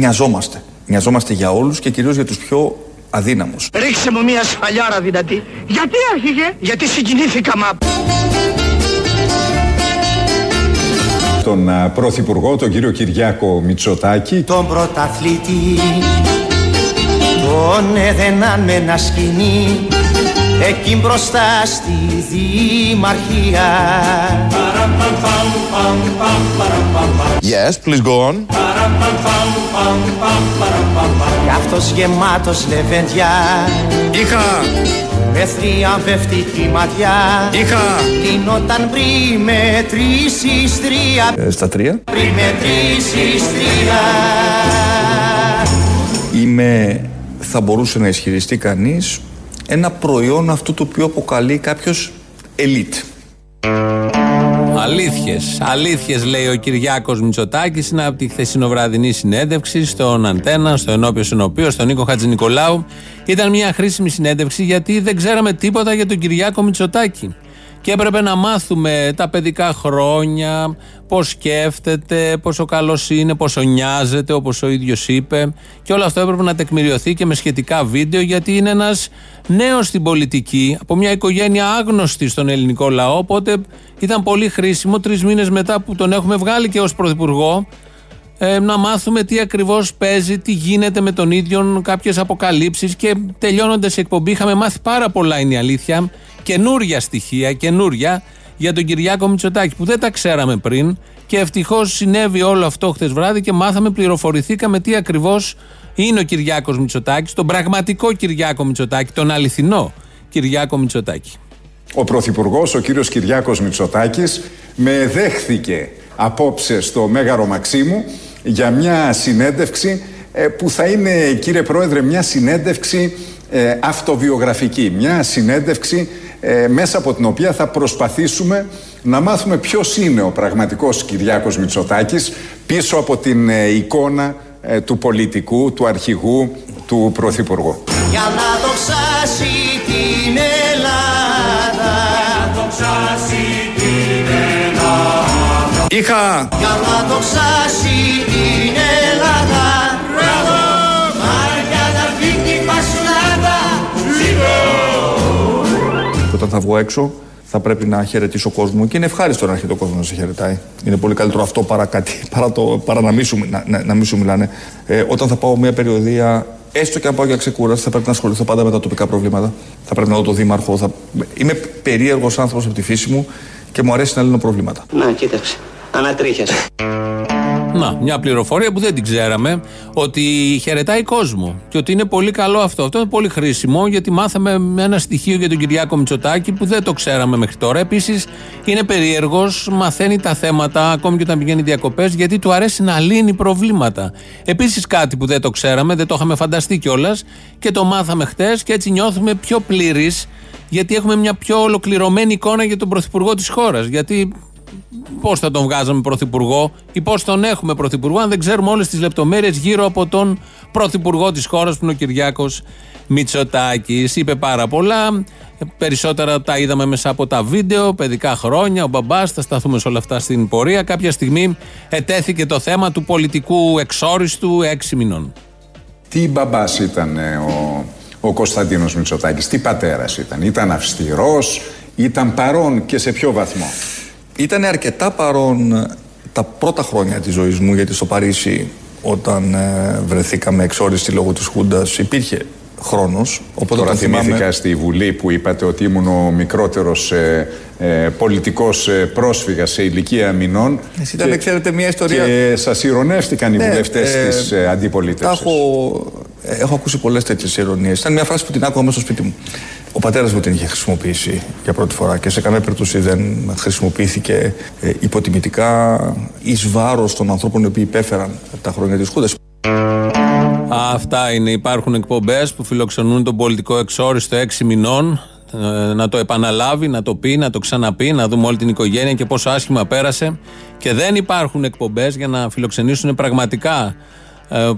νοιαζόμαστε. Νοιαζόμαστε για όλους και κυρίως για τους πιο αδύναμους. Ρίξε μου μια σφαλιάρα δυνατή. Γιατί άρχιγε, γιατί συγκινήθηκα μα. Τον Πρωθυπουργό, τον κύριο Κυριάκο Μητσοτάκη. Τον πρωταθλητή, τον έδαιναν με ένα σκηνή εκεί μπροστά στη Δημαρχία. Yes, please go on. Κι αυτός γεμάτος λεβέντια Είχα, με θριαμβευτική ματιά είχα. Λύνονταν πριν μετρήσεις τρία Ε, στα τρία. Πριν μετρήσεις τρία Είμαι, θα μπορούσε να ισχυριστεί κανείς, ένα προϊόν αυτού το οποίο αποκαλεί κάποιος elite. Αλήθειες. Αλήθειες λέει ο Κυριάκος Μητσοτάκης. Είναι από τη χθεσινοβραδινή συνέντευξη στον Αντένα, στο Ενώπιο Συνοπείο, στον Νίκο Χατζηνικολάου. Ήταν μια χρήσιμη συνέντευξη γιατί δεν ξέραμε τίποτα για τον Κυριάκο Μητσοτάκη. Και έπρεπε να μάθουμε τα παιδικά χρόνια, πώς σκέφτεται, πόσο καλός είναι, πόσο νοιάζεται, όπως ο ίδιος είπε. Και όλο αυτό έπρεπε να τεκμηριωθεί και με σχετικά βίντεο, γιατί είναι ένας νέος στην πολιτική, από μια οικογένεια άγνωστη στον ελληνικό λαό. Οπότε ήταν πολύ χρήσιμο τρεις μήνες μετά που τον έχουμε βγάλει και ως πρωθυπουργό ε, να μάθουμε τι ακριβώς παίζει, τι γίνεται με τον ίδιο, κάποιες αποκαλύψεις. Και τελειώνοντας η εκπομπή, είχαμε μάθει πάρα πολλά, είναι η αλήθεια. Καινούρια στοιχεία, καινούρια για τον Κυριάκο Μητσοτάκη που δεν τα ξέραμε πριν. Και ευτυχώς συνέβη όλο αυτό χθες βράδυ και μάθαμε, πληροφορηθήκαμε τι ακριβώς είναι ο Κυριάκος Μητσοτάκης, τον πραγματικό Κυριάκο Μητσοτάκη, τον αληθινό Κυριάκο Μητσοτάκη. Ο Πρωθυπουργός, ο κύριος Κυριάκος Μητσοτάκης, με δέχθηκε απόψε στο Μέγαρο Μαξίμου για μια συνέντευξη ε, που θα είναι, κύριε Πρόεδρε, μια συνέντευξη ε, αυτοβιογραφική. Μια συνέντευξη ε, μέσα από την οποία θα προσπαθήσουμε να μάθουμε ποιος είναι ο πραγματικός Κυριάκος Μητσοτάκης πίσω από την ε, εικόνα ε, του πολιτικού, του αρχηγού, του Πρωθυπουργού. Για να δοξάσει την Είχα, Για να δοξάσει την Ελλάδα Μάρια να φύγει η Πασλάδα και όταν θα βγω έξω, θα πρέπει να χαιρετήσω κόσμο και είναι ευχάριστο να έρχεται ο κόσμος να σε χαιρετάει. Είναι πολύ καλύτερο αυτό παρά, κάτι, παρά, το, παρά να, μην σου, να, να, να μην σου μιλάνε. Ε, όταν θα πάω μια περιοδία, έστω και αν πάω για ξεκούραση, θα πρέπει να ασχοληθώ πάντα με τα τοπικά προβλήματα. Θα πρέπει να δω τον Δήμαρχο. Θα... Είμαι περίεργος άνθρωπος από τη φύση μου και μου αρέσει να λύνω προβλήματα. Να, κοίταξε. Ανατρίχιασε. Να, μια πληροφορία που δεν την ξέραμε ότι χαιρετάει κόσμο και ότι είναι πολύ καλό αυτό. Αυτό είναι πολύ χρήσιμο γιατί μάθαμε με ένα στοιχείο για τον Κυριάκο Μητσοτάκη που δεν το ξέραμε μέχρι τώρα. Επίσης είναι περίεργος, μαθαίνει τα θέματα ακόμη και όταν πηγαίνει διακοπές γιατί του αρέσει να λύνει προβλήματα. Επίσης κάτι που δεν το ξέραμε, δεν το είχαμε φανταστεί κιόλας και το μάθαμε χτες και έτσι νιώθουμε πιο πλήρεις γιατί έχουμε μια πιο ολοκληρωμένη εικόνα για τον πρωθυπουργό της χώρας. Γιατί πώς θα τον βγάζαμε πρωθυπουργό ή πώς τον έχουμε πρωθυπουργό, αν δεν ξέρουμε όλες τις λεπτομέρειες γύρω από τον πρωθυπουργό της χώρας που είναι ο Κυριάκος Μητσοτάκης. Είπε πάρα πολλά. Περισσότερα τα είδαμε μέσα από τα βίντεο, παιδικά χρόνια, ο μπαμπάς. Θα σταθούμε σε όλα αυτά στην πορεία. Κάποια στιγμή ετέθηκε το θέμα του πολιτικού εξόριστου έξι μηνών. Τι μπαμπάς ήταν ε, ο, ο Κωνσταντίνος Μητσοτάκης, τι πατέρας ήταν; Ήταν αυστηρός, ήταν παρόν και σε ποιο βαθμό; Ήταν αρκετά παρόν τα πρώτα χρόνια της ζωής μου, γιατί στο Παρίσι όταν ε, βρεθήκαμε εξόριστοι λόγω της Χούντας υπήρχε χρόνος. Οπότε Τώρα τον θυμάμαι- θυμήθηκα στη Βουλή που είπατε ότι ήμουν ο μικρότερος ε, ε, πολιτικός ε, πρόσφυγας σε ηλικία μηνών. Εσύ ήταν, ξέρετε, μια ιστορία- Και σας ηρωνεύτηκαν οι Ναι, βουλευτές ε, της ε, Τα αντιπολίτευσης. έχω, ε, έχω ακούσει πολλές τέτοιες ειρωνίε. Ήταν μια φράση που την άκουγα μέσα στο σπίτι μου. Ο πατέρας μου την είχε χρησιμοποιήσει για πρώτη φορά και σε καμία περίπτωση δεν χρησιμοποιήθηκε ε, υποτιμητικά εις βάρος των ανθρώπων οι οποίοι υπέφεραν τα χρόνια της Χούντας. Αυτά είναι. Υπάρχουν εκπομπές που φιλοξενούν τον πολιτικό εξόριστο έξι μηνών. ε, να το επαναλάβει, να το πει, να το ξαναπεί, να δούμε όλη την οικογένεια και πόσο άσχημα πέρασε. Και δεν υπάρχουν εκπομπές για να φιλοξενήσουν πραγματικά ε,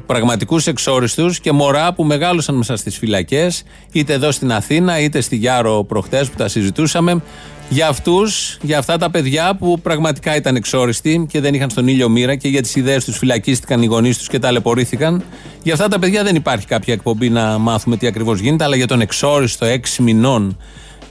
πραγματικούς εξόριστους και μωρά που μεγάλωσαν μέσα στις φυλακές, είτε εδώ στην Αθήνα, είτε στη Γιάρο προχτές που τα συζητούσαμε. Για αυτούς, για αυτά τα παιδιά που πραγματικά ήταν εξόριστοι και δεν είχαν στον ήλιο μοίρα και για τις ιδέες τους φυλακίστηκαν οι γονείς τους και ταλαιπωρήθηκαν. Για αυτά τα παιδιά δεν υπάρχει κάποια εκπομπή να μάθουμε τι ακριβώς γίνεται, αλλά για τον εξόριστο έξι μηνών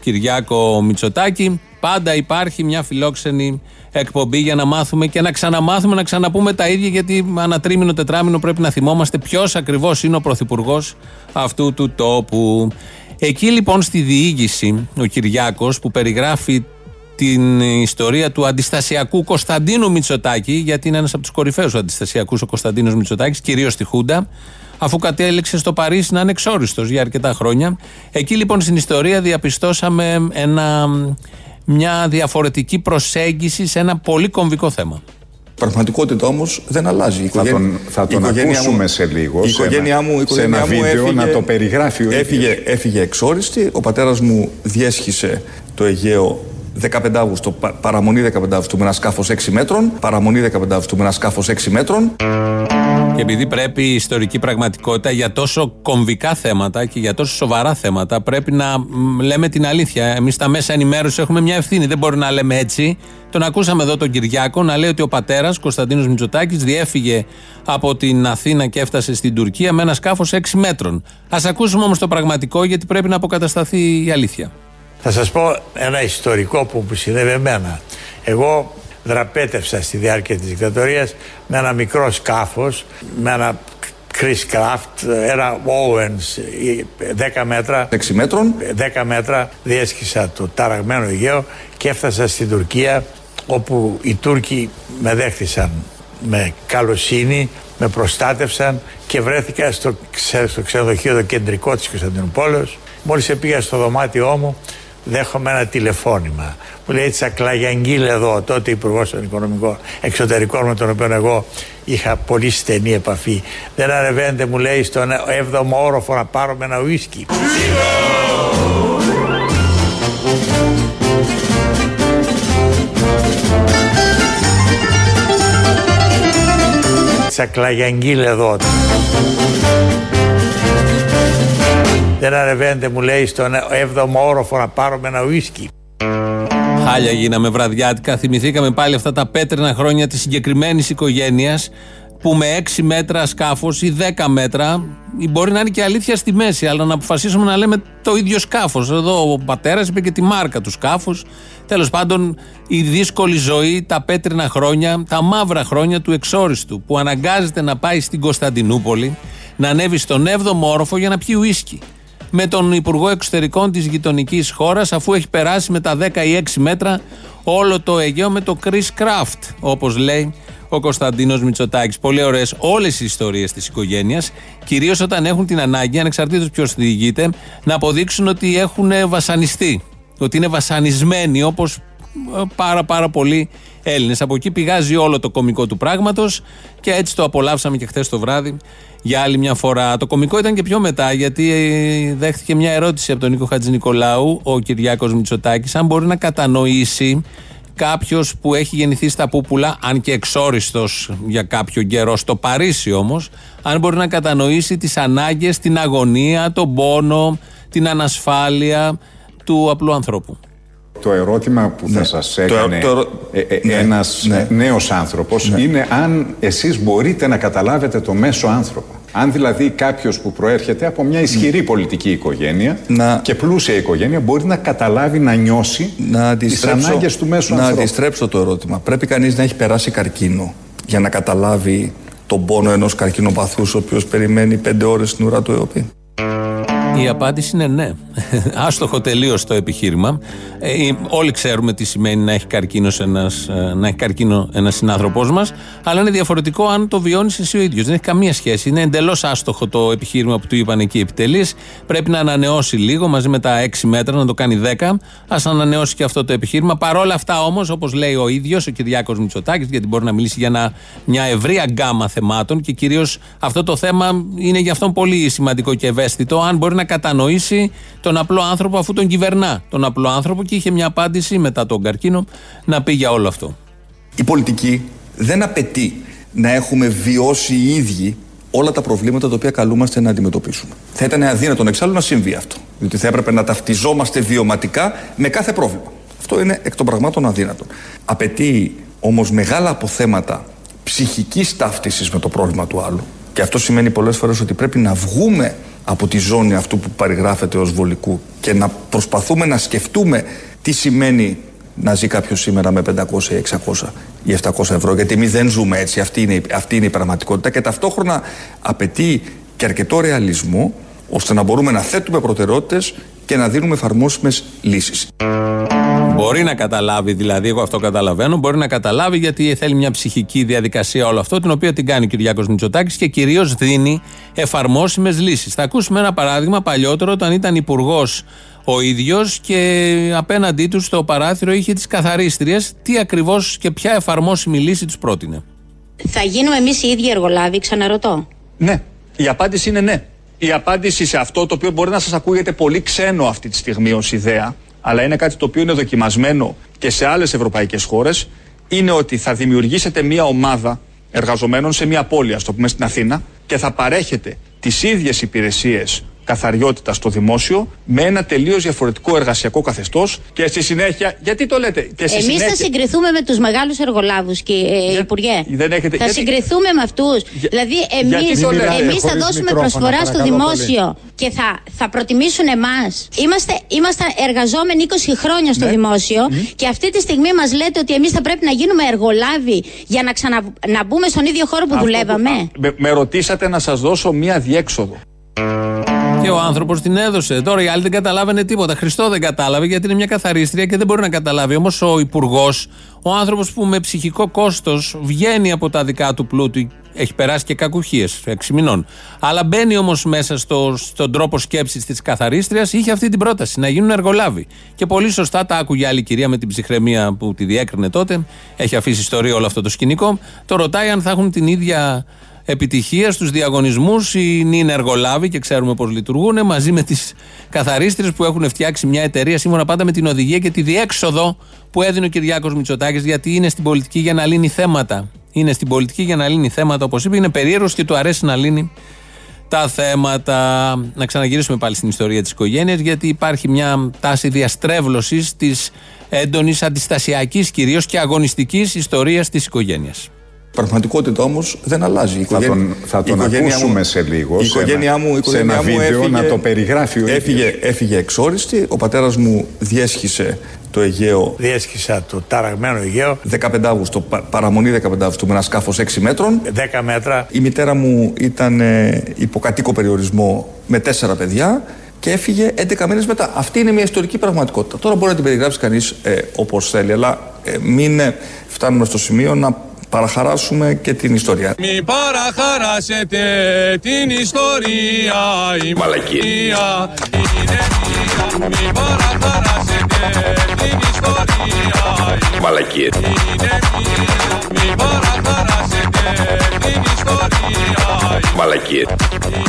Κυριάκο Μητσοτάκη πάντα υπάρχει μια φιλόξενη εκπομπή για να μάθουμε και να ξαναμάθουμε, να ξαναπούμε τα ίδια, γιατί ανά τρίμηνο, τετράμινο πρέπει να θυμόμαστε ποιος ακριβώς είναι ο πρωθυπουργός αυτού του τόπου. Εκεί λοιπόν στη διήγηση ο Κυριάκος που περιγράφει την ιστορία του αντιστασιακού Κωνσταντίνου Μητσοτάκη, γιατί είναι ένας από τους κορυφαίους αντιστασιακούς ο Κωνσταντίνος Μητσοτάκης, κυρίως στη Χούντα, αφού κατέληξε στο Παρίσι να είναι εξόριστος για αρκετά χρόνια. Εκεί λοιπόν στην ιστορία διαπιστώσαμε ένα μια διαφορετική προσέγγιση σε ένα πολύ κομβικό θέμα. Η πραγματικότητα όμως δεν αλλάζει. Η θα τον, θα τον ακούσουμε μου, σε λίγο. Η οικογένειά μου, η σε ένα βίντεο έφυγε, να το περιγράφει ο έφυγε, έφυγε εξόριστη. Ο πατέρας μου διέσχισε το Αιγαίο 15 Αύγουστο, παραμονή 15 Αύγουστο με ένα σκάφος 6 μέτρων. Παραμονή 15 Αύγουστο με ένα σκάφος 6 μέτρων. Και επειδή πρέπει η ιστορική πραγματικότητα για τόσο κομβικά θέματα και για τόσο σοβαρά θέματα πρέπει να λέμε την αλήθεια. Εμείς στα μέσα ενημέρωσης έχουμε μια ευθύνη. Δεν μπορεί να λέμε έτσι. Τον ακούσαμε εδώ τον Κυριάκο να λέει ότι ο πατέρας Κωνσταντίνος Μητσοτάκης διέφυγε από την Αθήνα και έφτασε στην Τουρκία με ένα σκάφος 6 μέτρων. Α ακούσουμε όμως το πραγματικό γιατί πρέπει να αποκατασταθεί η αλήθεια. Θα σας πω ένα ιστορικό που μου συνέβη εμένα. Εγώ δραπέτευσα στη διάρκεια της δικτατορίας με ένα μικρό σκάφος, με ένα Chris Craft, ένα Owens 10 μέτρα. 6 μέτρων. 10 μέτρα διέσχισα το ταραγμένο Αιγαίο και έφτασα στην Τουρκία όπου οι Τούρκοι με δέχτησαν με καλοσύνη, με προστάτευσαν και βρέθηκα στο, στο ξενοδοχείο το κεντρικό της Κωνσταντινούπολης. Μόλις πήγα στο δωμάτιό μου δέχομαι ένα τηλεφώνημα. Μου λέει Τσακλαγιαγγίλ εδώ, τότε υπουργός των Οικονομικών Εξωτερικών με τον οποίο εγώ είχα πολύ στενή επαφή. Δεν ανεβαίνετε, μου λέει, στον 7ο όροφο να πάρουμε ένα ουίσκι. Τσακλαγιαγγίλ εδώ. Δεν ανεβαίνετε, μου λέει, στον 7ο όροφο να πάρουμε ένα ουίσκι. Χάλια γίναμε βραδιάτικα. Θυμηθήκαμε πάλι αυτά τα πέτρινα χρόνια της συγκεκριμένης οικογένειας που με 6 μέτρα σκάφος ή 10 μέτρα, ή μπορεί να είναι και αλήθεια στη μέση, αλλά να αποφασίσουμε να λέμε το ίδιο σκάφος. Εδώ ο πατέρας είπε και τη μάρκα του σκάφους. Τέλος πάντων, η δύσκολη ζωή, τα πέτρινα χρόνια, τα μαύρα χρόνια του εξόριστου, που αναγκάζεται να πάει στην Κωνσταντινούπολη, να ανέβει στον 7ο όροφο για να πιει ουίσκι με τον Υπουργό Εξωτερικών της γειτονικής χώρας, αφού έχει περάσει με τα 10 ή 6 μέτρα όλο το Αιγαίο με το Chris Craft, όπως λέει ο Κωνσταντίνος Μητσοτάκης. Πολύ ωραίες όλες οι ιστορίες της οικογένειας, κυρίως όταν έχουν την ανάγκη, ανεξαρτήτως ποιος διηγείται, να αποδείξουν ότι έχουν βασανιστεί. Ότι είναι βασανισμένοι όπως ε, πάρα πάρα πολλοί Έλληνες. Από εκεί πηγάζει όλο το κομικό του πράγματος και έτσι το απολαύσαμε και χθες το βράδυ για άλλη μια φορά. Το κομικό ήταν και πιο μετά, γιατί ε, δέχτηκε μια ερώτηση από τον Νίκο Χατζηνικολάου, ο Κυριάκος Μητσοτάκης, αν μπορεί να κατανοήσει κάποιος που έχει γεννηθεί στα Πούπουλα, αν και εξόριστος για κάποιο καιρό, στο Παρίσι όμως, αν μπορεί να κατανοήσει τις ανάγκες, την αγωνία, τον πόνο, την ανασφάλεια του απλού ανθρώπου. Το ερώτημα που θα ναι. σας έκανε το, ε, ε, ναι. ένας ναι. νέος άνθρωπος ναι. είναι αν εσείς μπορείτε να καταλάβετε το μέσο άνθρωπο. Αν δηλαδή κάποιος που προέρχεται από μια ισχυρή ναι. πολιτική οικογένεια να... και πλούσια οικογένεια μπορεί να καταλάβει, να νιώσει να τις ανάγκες του μέσου να ανθρώπου. Να αντιστρέψω το ερώτημα. Πρέπει κανείς να έχει περάσει καρκίνο για να καταλάβει τον πόνο ενός καρκινοπαθούς ο οποίος περιμένει πέντε ώρες στην ουρά του ΕΟΠΗ. Η απάντηση είναι ναι. Άστοχο τελείως το επιχείρημα. Ε, όλοι ξέρουμε τι σημαίνει να έχει, καρκίνος ένας, ε, να έχει καρκίνο ένας συνάνθρωπός μας, αλλά είναι διαφορετικό αν το βιώνεις εσύ ο ίδιος. Δεν έχει καμία σχέση. Είναι εντελώς άστοχο το επιχείρημα που του είπαν εκεί οι επιτελείς. Πρέπει να ανανεώσει λίγο μαζί με τα 6 μέτρα, να το κάνει 10. Α ανανεώσει και αυτό το επιχείρημα. Παρόλα αυτά όμως, όπως λέει ο ίδιος, ο Κυριάκος Μητσοτάκης, γιατί μπορεί να μιλήσει για μια ευρεία γκάμα θεμάτων και κυρίως αυτό το θέμα είναι για αυτόν πολύ σημαντικό και ευαίσθητο. Αν μπορεί να κατανοήσει τον απλό άνθρωπο αφού τον κυβερνά τον απλό άνθρωπο και είχε μια απάντηση μετά τον καρκίνο να πει για όλο αυτό. Η πολιτική δεν απαιτεί να έχουμε βιώσει οι ίδιοι όλα τα προβλήματα τα οποία καλούμαστε να αντιμετωπίσουμε. Θα ήταν αδύνατον εξάλλου να συμβεί αυτό. Διότι θα έπρεπε να ταυτιζόμαστε βιωματικά με κάθε πρόβλημα. Αυτό είναι εκ των πραγμάτων αδύνατον. Απαιτεί όμως μεγάλα αποθέματα ψυχικής ταύτισης με το πρόβλημα του άλλου. Και αυτό σημαίνει πολλές φορές ότι πρέπει να βγούμε από τη ζώνη αυτού που περιγράφεται ως βολικού και να προσπαθούμε να σκεφτούμε τι σημαίνει να ζει κάποιος σήμερα με 500 ή 600 ή 700 ευρώ. Γιατί εμείς δεν ζούμε έτσι. Αυτή είναι, αυτή είναι η πραγματικότητα. Και ταυτόχρονα απαιτεί και αρκετό ρεαλισμό ώστε να μπορούμε να θέτουμε προτεραιότητες και να δίνουμε εφαρμόσιμες λύσεις. Μπορεί να καταλάβει, δηλαδή, εγώ αυτό καταλαβαίνω, μπορεί να καταλάβει γιατί θέλει μια ψυχική διαδικασία όλο αυτό, την οποία την κάνει ο Κυριάκος Μητσοτάκης και κυρίως δίνει εφαρμόσιμες λύσεις. Θα ακούσουμε ένα παράδειγμα παλιότερο, όταν ήταν υπουργός ο ίδιος και απέναντί του στο παράθυρο είχε τις καθαρίστριες. Τι ακριβώς και ποια εφαρμόσιμη λύση τους πρότεινε. Θα γίνουμε εμείς οι ίδιοι εργολάβοι, ξαναρωτώ. Ναι. Η απάντηση είναι ναι. Η απάντηση σε αυτό το οποίο μπορεί να σας ακούγεται πολύ ξένο αυτή τη στιγμή ως ιδέα, αλλά είναι κάτι το οποίο είναι δοκιμασμένο και σε άλλες ευρωπαϊκές χώρες, είναι ότι θα δημιουργήσετε μια ομάδα εργαζομένων σε μια πόλη, ας το πούμε στην Αθήνα, και θα παρέχετε τις ίδιες υπηρεσίες καθαριότητα στο δημόσιο με ένα τελείως διαφορετικό εργασιακό καθεστώς και στη συνέχεια. Γιατί το λέτε, Εμείς συνέχεια... θα συγκριθούμε με τους μεγάλους εργολάβους, και, ε, Υπουργέ. Δεν έχετε... Θα γιατί... συγκριθούμε με αυτούς. Για... Δηλαδή, εμεί θα δώσουμε προσφορά στο δημόσιο και θα, θα προτιμήσουν εμάς. Είμαστε, είμαστε εργαζόμενοι 20 χρόνια στο ναι. δημόσιο και αυτή τη στιγμή μας λέτε ότι εμείς θα πρέπει να γίνουμε εργολάβοι για να ξαναμπούμε στον ίδιο χώρο που δουλεύαμε. με, με ρωτήσατε να σας δώσω μία διέξοδο. Και ο άνθρωπος την έδωσε. Τώρα η άλλη δεν καταλάβαινε τίποτα. Χριστό δεν κατάλαβε γιατί είναι μια καθαρίστρια και δεν μπορεί να καταλάβει. Όμως ο υπουργός, ο άνθρωπος που με ψυχικό κόστος βγαίνει από τα δικά του πλούτου, έχει περάσει και κακουχίες έξι μηνών. Αλλά μπαίνει όμως μέσα στο, στον τρόπο σκέψης της καθαρίστριας, είχε αυτή την πρόταση να γίνουν εργολάβοι. Και πολύ σωστά τα άκουγε άλλη κυρία με την ψυχραιμία που τη διέκρινε τότε. Έχει αφήσει ιστορία όλο αυτό το σκηνικό. Το ρωτάει αν θα έχουν την ίδια επιτυχία στους διαγωνισμούς είναι εργολάβοι και ξέρουμε πώς λειτουργούν μαζί με τις καθαρίστρε που έχουν φτιάξει μια εταιρεία σύμφωνα πάντα με την οδηγία και τη διέξοδο που έδινε ο Κυριάκος Μητσοτάκης γιατί είναι στην πολιτική για να λύνει θέματα. Είναι στην πολιτική για να λύνει θέματα, όπως είπε. Είναι περίεργος και του αρέσει να λύνει τα θέματα. Να ξαναγυρίσουμε πάλι στην ιστορία της οικογένειας, γιατί υπάρχει μια τάση διαστρέβλωσης της έντονης αντιστασιακής κυρίως και αγωνιστικής ιστορίας της οικογένειας πραγματικότητα όμως δεν αλλάζει. Η θα τον, θα τον ακούσουμε μου, σε λίγο. Η οικογένειά μου, η οικογένειά σε ένα βίντεο έφυγε, να το περιγράφει ο έφυγε, έφυγε εξόριστη. Ο πατέρας μου διέσχισε το Αιγαίο. Διέσχισα το ταραγμένο Αιγαίο. 15 Αύγουστο, παραμονή 15 Αύγουστο με ένα σκάφος 6 μέτρων. 10 μέτρα. Η μητέρα μου ήταν ε, υποκατοίκο περιορισμό με τέσσερα παιδιά και έφυγε 11 μήνες μετά. Αυτή είναι μια ιστορική πραγματικότητα. Τώρα μπορεί να την περιγράψει κανείς ε, όπως θέλει, αλλά ε, μην ε, φτάνουμε στο σημείο να παραχαράσουμε και την ιστορία. Μη παραχαράσετε την ιστορία η μαλακία είναι μία. Μη παραχαράσετε την ιστορία η μαλακία είναι μία. Μη παραχαράσετε την ιστορία η μαλακία είναι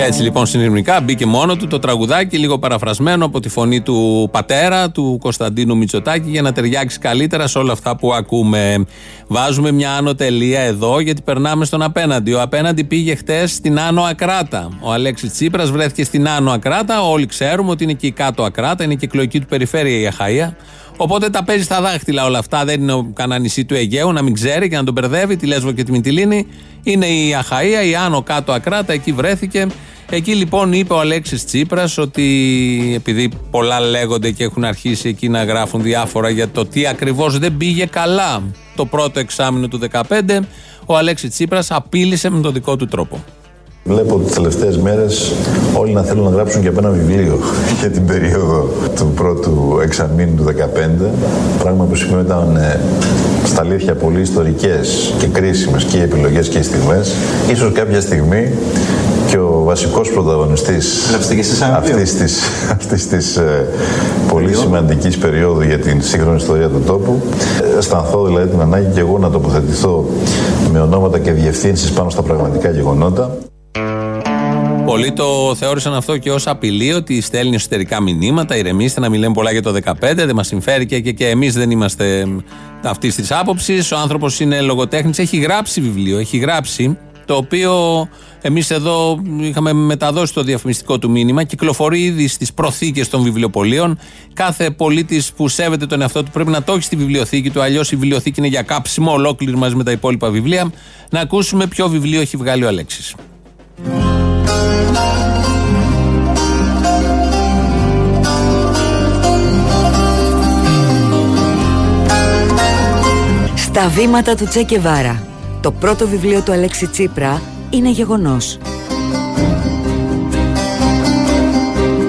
και έτσι λοιπόν συνειρμικά μπήκε μόνο του το τραγουδάκι, λίγο παραφρασμένο από τη φωνή του πατέρα, του Κωνσταντίνου Μητσοτάκη, για να ταιριάξει καλύτερα σε όλα αυτά που ακούμε. Βάζουμε μια άνω τελεία εδώ, γιατί περνάμε στον απέναντι. Ο απέναντι πήγε χτες στην Άνω Ακράτα. Ο Αλέξης Τσίπρας βρέθηκε στην Άνω Ακράτα. Όλοι ξέρουμε ότι είναι και η κάτω Ακράτα, είναι και η εκλογική του περιφέρεια η Αχαία. Οπότε τα παίζει στα δάχτυλα όλα αυτά. Δεν είναι κανένα νησί του Αιγαίου να μην ξέρει και να τον μπερδεύει. Τη Λέσβο και τη Μιτιλίνη. Είναι η Αχαία, η άνω κάτω ακράτα. Εκεί βρέθηκε. Εκεί λοιπόν είπε ο Αλέξης Τσίπρας ότι επειδή πολλά λέγονται και έχουν αρχίσει εκεί να γράφουν διάφορα για το τι ακριβώς δεν πήγε καλά το πρώτο εξάμεινο του 2015, ο Αλέξης Τσίπρας απείλησε με τον δικό του τρόπο. Βλέπω τις τελευταίες μέρες όλοι να θέλουν να γράψουν και από ένα βιβλίο για την περίοδο του πρώτου εξαμήνου του 2015. Πράγμα που σημαίνει ήταν ε, στα αλήθεια πολύ ιστορικές και κρίσιμες και οι επιλογές και οι στιγμές. Ίσως κάποια στιγμή και ο βασικός πρωταγωνιστής αυτής της, αυτής της ε, πολύ σημαντικής περίοδου για την σύγχρονη ιστορία του τόπου ε, αισθανθώ δηλαδή την ανάγκη και εγώ να τοποθετηθώ με ονόματα και διευθύνσεις πάνω στα πραγματικά γεγονότα. Πολλοί το θεώρησαν αυτό και ως απειλή ότι στέλνει εσωτερικά μηνύματα. Ηρεμήστε να μην λέμε πολλά για το 15, δεν μας συμφέρει και, και, και εμείς δεν είμαστε αυτής της άποψης. Ο άνθρωπος είναι λογοτέχνης, έχει γράψει βιβλίο, έχει γράψει το οποίο εμείς εδώ είχαμε μεταδώσει το διαφημιστικό του μήνυμα. Κυκλοφορεί ήδη στις προθήκες των βιβλιοπολίων. Κάθε πολίτης που σέβεται τον εαυτό του πρέπει να το έχει στη βιβλιοθήκη του. Αλλιώς η βιβλιοθήκη είναι για κάψιμο ολόκληρη μαζί με τα υπόλοιπα βιβλία. Να ακούσουμε ποιο βιβλίο έχει βγάλει ο Αλέξης. Στα βήματα του Τσέκεβάρα. Το πρώτο βιβλίο του Αλέξη Τσίπρα είναι γεγονός.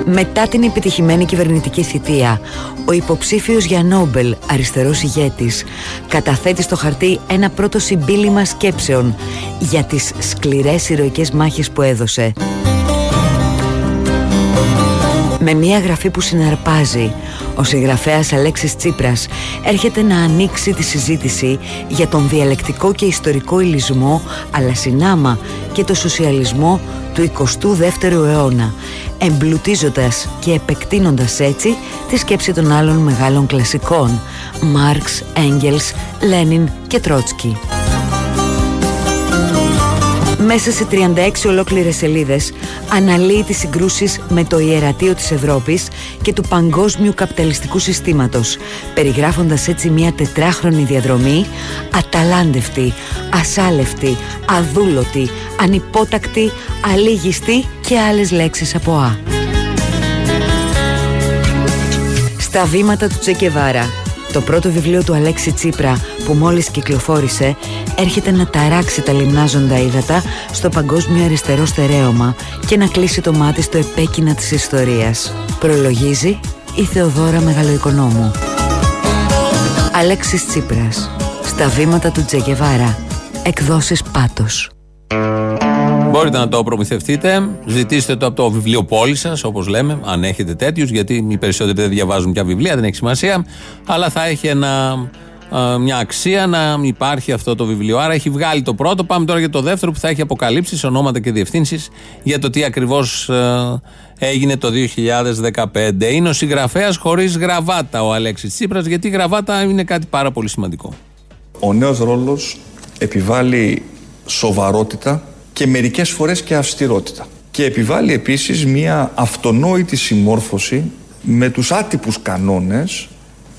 Μετά την επιτυχημένη κυβερνητική θητεία, ο υποψήφιος για Νόμπελ, αριστερός ηγέτης, καταθέτει στο χαρτί ένα πρώτο συμπίλημα σκέψεων για τις σκληρές ηρωικές μάχες που έδωσε. Με μια γραφή που συναρπάζει, ο συγγραφέας Αλέξης Τσίπρας έρχεται να ανοίξει τη συζήτηση για τον διαλεκτικό και ιστορικό ηλισμό αλλά συνάμα και το σοσιαλισμό του 22ου αιώνα εμπλουτίζοντας και επεκτείνοντας έτσι τη σκέψη των άλλων μεγάλων κλασικών Μάρξ, Έγγελς, Λένιν και Τρότσκι. Μέσα σε 36 ολόκληρες σελίδες αναλύει τις συγκρούσεις με το ιερατείο της Ευρώπης και του παγκόσμιου καπιταλιστικού συστήματος, περιγράφοντας έτσι μια τετράχρονη διαδρομή αταλάντευτη, ασάλευτη, αδούλωτη, ανυπότακτη, αλήγιστη και άλλες λέξεις από Α. Στα βήματα του Τσεκεβάρα το πρώτο βιβλίο του Αλέξη Τσίπρα που μόλις κυκλοφόρησε έρχεται να ταράξει τα λιμνάζοντα ύδατα στο παγκόσμιο αριστερό στερέωμα και να κλείσει το μάτι στο επέκεινα της ιστορίας. Προλογίζει η Θεοδόρα Μεγαλοοικονόμου. Αλέξης Τσίπρας. Στα βήματα του Τζεκεβάρα. Εκδόσεις Πάτος. Μπορείτε να το προμηθευτείτε. Ζητήστε το από το βιβλιοπόλη σας, όπως λέμε, αν έχετε τέτοιους, γιατί οι περισσότεροι δεν διαβάζουν πια βιβλία, δεν έχει σημασία. Αλλά θα έχει ένα, μια αξία να υπάρχει αυτό το βιβλίο. Άρα έχει βγάλει το πρώτο. Πάμε τώρα για το δεύτερο που θα έχει αποκαλύψεις ονόματα και διευθύνσεις για το τι ακριβώς έγινε το 2015. Είναι ο συγγραφέας χωρίς γραβάτα ο Αλέξης Τσίπρας, γιατί η γραβάτα είναι κάτι πάρα πολύ σημαντικό. Ο νέος ρόλος επιβάλλει σοβαρότητα και μερικές φορές και αυστηρότητα. Και επιβάλλει επίσης μια αυτονόητη συμμόρφωση με τους άτυπους κανόνες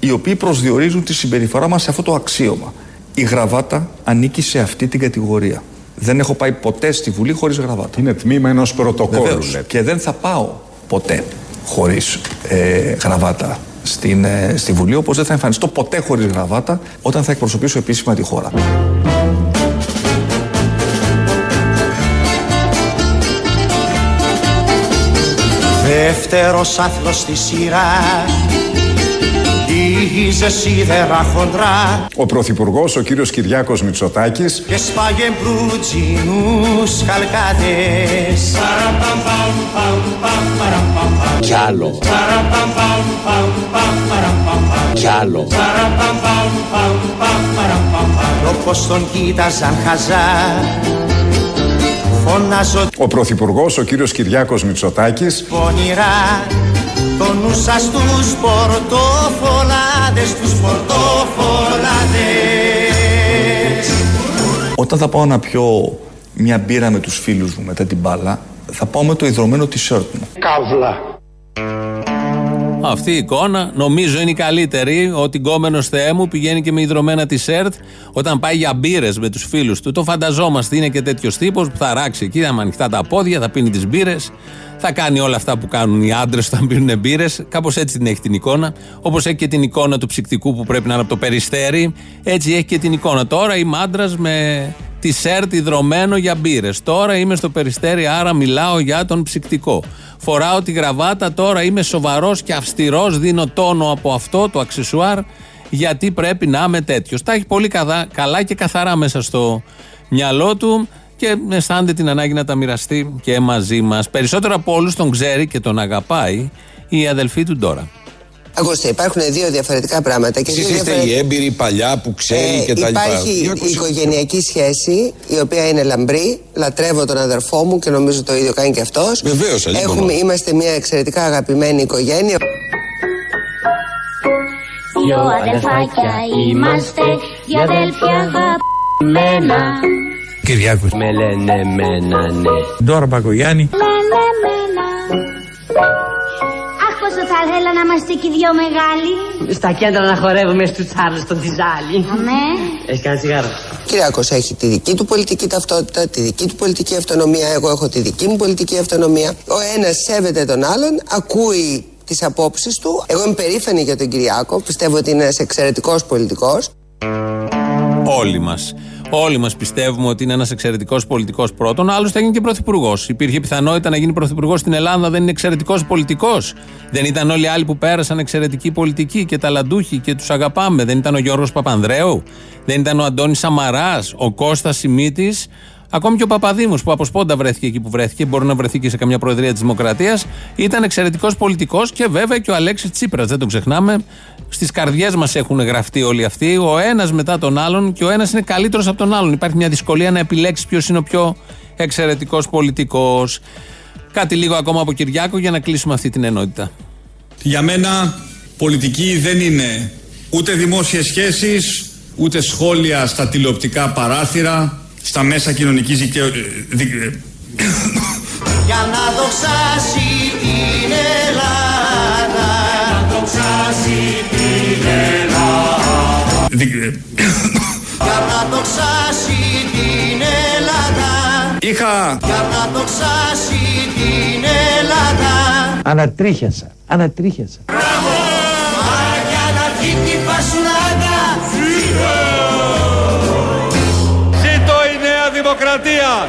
οι οποίοι προσδιορίζουν τη συμπεριφορά μας σε αυτό το αξίωμα. Η γραβάτα ανήκει σε αυτή την κατηγορία. Δεν έχω πάει ποτέ στη Βουλή χωρίς γραβάτα. Είναι τμήμα ενός πρωτοκόλλου. Και δεν θα πάω ποτέ χωρίς ε, γραβάτα στην, ε, στη Βουλή, όπως δεν θα εμφανιστώ ποτέ χωρίς γραβάτα όταν θα εκπροσωπήσω επίσημα τη χώρα. Δεύτερος άθλος στη σειρά Ήγιζε σίδερα χοντρά Ο Πρωθυπουργός, ο κύριος Κυριάκος Μητσοτάκης Και σπάγε μπρουτζινούς χαλκάτες Κι άλλο Κι άλλο Όπως τον κοίταζαν χαζά Φωνάζω Ο Πρωθυπουργός, ο κύριος Κυριάκος Μητσοτάκης Πονηρά το νου σας τους πορτοφολάδες, τους πορτοφολάδες Όταν θα πάω να πιω μια μπύρα με τους φίλους μου μετά την μπάλα θα πάω με το ιδρωμένο t-shirt μου. Καύλα. Αυτή η εικόνα νομίζω είναι η καλύτερη. Ότι γκόμενος Θεέ μου πηγαίνει και με υδρομένα τη ΣΕΡΤ όταν πάει για μπύρες με τους φίλους του. Το φανταζόμαστε είναι και τέτοιος τύπος που θα ράξει εκεί, θα με ανοιχτά τα πόδια, θα πίνει τις μπύρες, θα κάνει όλα αυτά που κάνουν οι άντρες όταν πίνουν μπύρες. Κάπως έτσι την έχει την εικόνα. Όπως έχει και την εικόνα του ψυκτικού που πρέπει να είναι από το περιστέρι, έτσι έχει και την εικόνα. Τώρα είμαι άντρα με τη σερτ υδρωμένο για μπύρες. Τώρα είμαι στο περιστέρι, άρα μιλάω για τον ψυκτικό. Φοράω τη γραβάτα, τώρα είμαι σοβαρός και αυστηρός, δίνω τόνο από αυτό το αξεσουάρ, γιατί πρέπει να είμαι τέτοιος. Τα έχει πολύ καλά και καθαρά μέσα στο μυαλό του και αισθάνεται την ανάγκη να τα μοιραστεί και μαζί μας. Περισσότερο από όλους τον ξέρει και τον αγαπάει η αδελφή του Ντόρα. Ακούστε, υπάρχουν δύο διαφορετικά πράγματα. Και Εσείς δύο είστε διαφορε- η έμπειρη παλιά που ξέρει Ε, και τα λοιπά. Υπάρχει Για η ακούστε. οικογενειακή σχέση, η οποία είναι λαμπρή. Λατρεύω τον αδερφό μου και νομίζω το ίδιο κάνει και αυτός. Βεβαίως, αλλιώς Έχουμε, μπορώ. Είμαστε μια εξαιρετικά αγαπημένη οικογένεια. Δυο αδερφάκια είμαστε, δυο αδέλφια αγαπημένα. Κυριάκος. Με λένε μένα ναι. Ντόρα Μπακογιάννη. Λένε Αχ, πόσο θα ήθελα να είμαστε και οι δυο μεγάλοι. Στα κέντρα να χορεύουμε στους Τσάρλ στον Τιζάλι. Αμέ. Έχει κάνει τσιγάρο. Ο Κυριάκος έχει τη δική του πολιτική ταυτότητα, τη δική του πολιτική αυτονομία. Εγώ έχω τη δική μου πολιτική αυτονομία. Ο ένας σέβεται τον άλλον, ακούει τις απόψεις του. Εγώ είμαι περήφανη για τον Κυριάκο. Πιστεύω ότι είναι ένας εξαιρετικός πολιτικός. Όλοι μας. Όλοι μας πιστεύουμε ότι είναι ένας εξαιρετικός πολιτικός πρώτον. Άλλωστε έγινε και πρωθυπουργός. Υπήρχε πιθανότητα να γίνει πρωθυπουργός στην Ελλάδα, δεν είναι εξαιρετικός πολιτικός. Δεν ήταν όλοι οι άλλοι που πέρασαν εξαιρετική πολιτική και ταλαντούχοι και τους αγαπάμε. Δεν ήταν ο Γιώργος Παπανδρέου, δεν ήταν ο Αντώνης Σαμαράς, ο Κώστας Σιμίτης. Ακόμη και ο Παπαδήμος που από σπόντα βρέθηκε εκεί που βρέθηκε, μπορεί να βρεθεί και σε καμιά προεδρία της Δημοκρατίας, ήταν εξαιρετικός πολιτικός και βέβαια και ο Αλέξης Τσίπρας, δεν τον ξεχνάμε. Στις καρδιές μας έχουν γραφτεί όλοι αυτοί, ο ένας μετά τον άλλον και ο ένας είναι καλύτερος από τον άλλον. Υπάρχει μια δυσκολία να επιλέξεις ποιος είναι ο πιο εξαιρετικός πολιτικός. Κάτι λίγο ακόμα από Κυριάκο για να κλείσουμε αυτή την ενότητα. Για μένα πολιτική δεν είναι ούτε δημόσιες σχέσεις, ούτε σχόλια στα τηλεοπτικά παράθυρα, στα μέσα κοινωνικής δικαιο... δι- Για να δοξάσει την Ελλάδα Να δοξάσει την Ελλάδα δι- Για να δοξάσει την Ελλάδα Είχα Για να δοξάσει την Ελλάδα Ανατρίχιασα. Ανατρίχιασα. Για να βγει Δημοκρατία!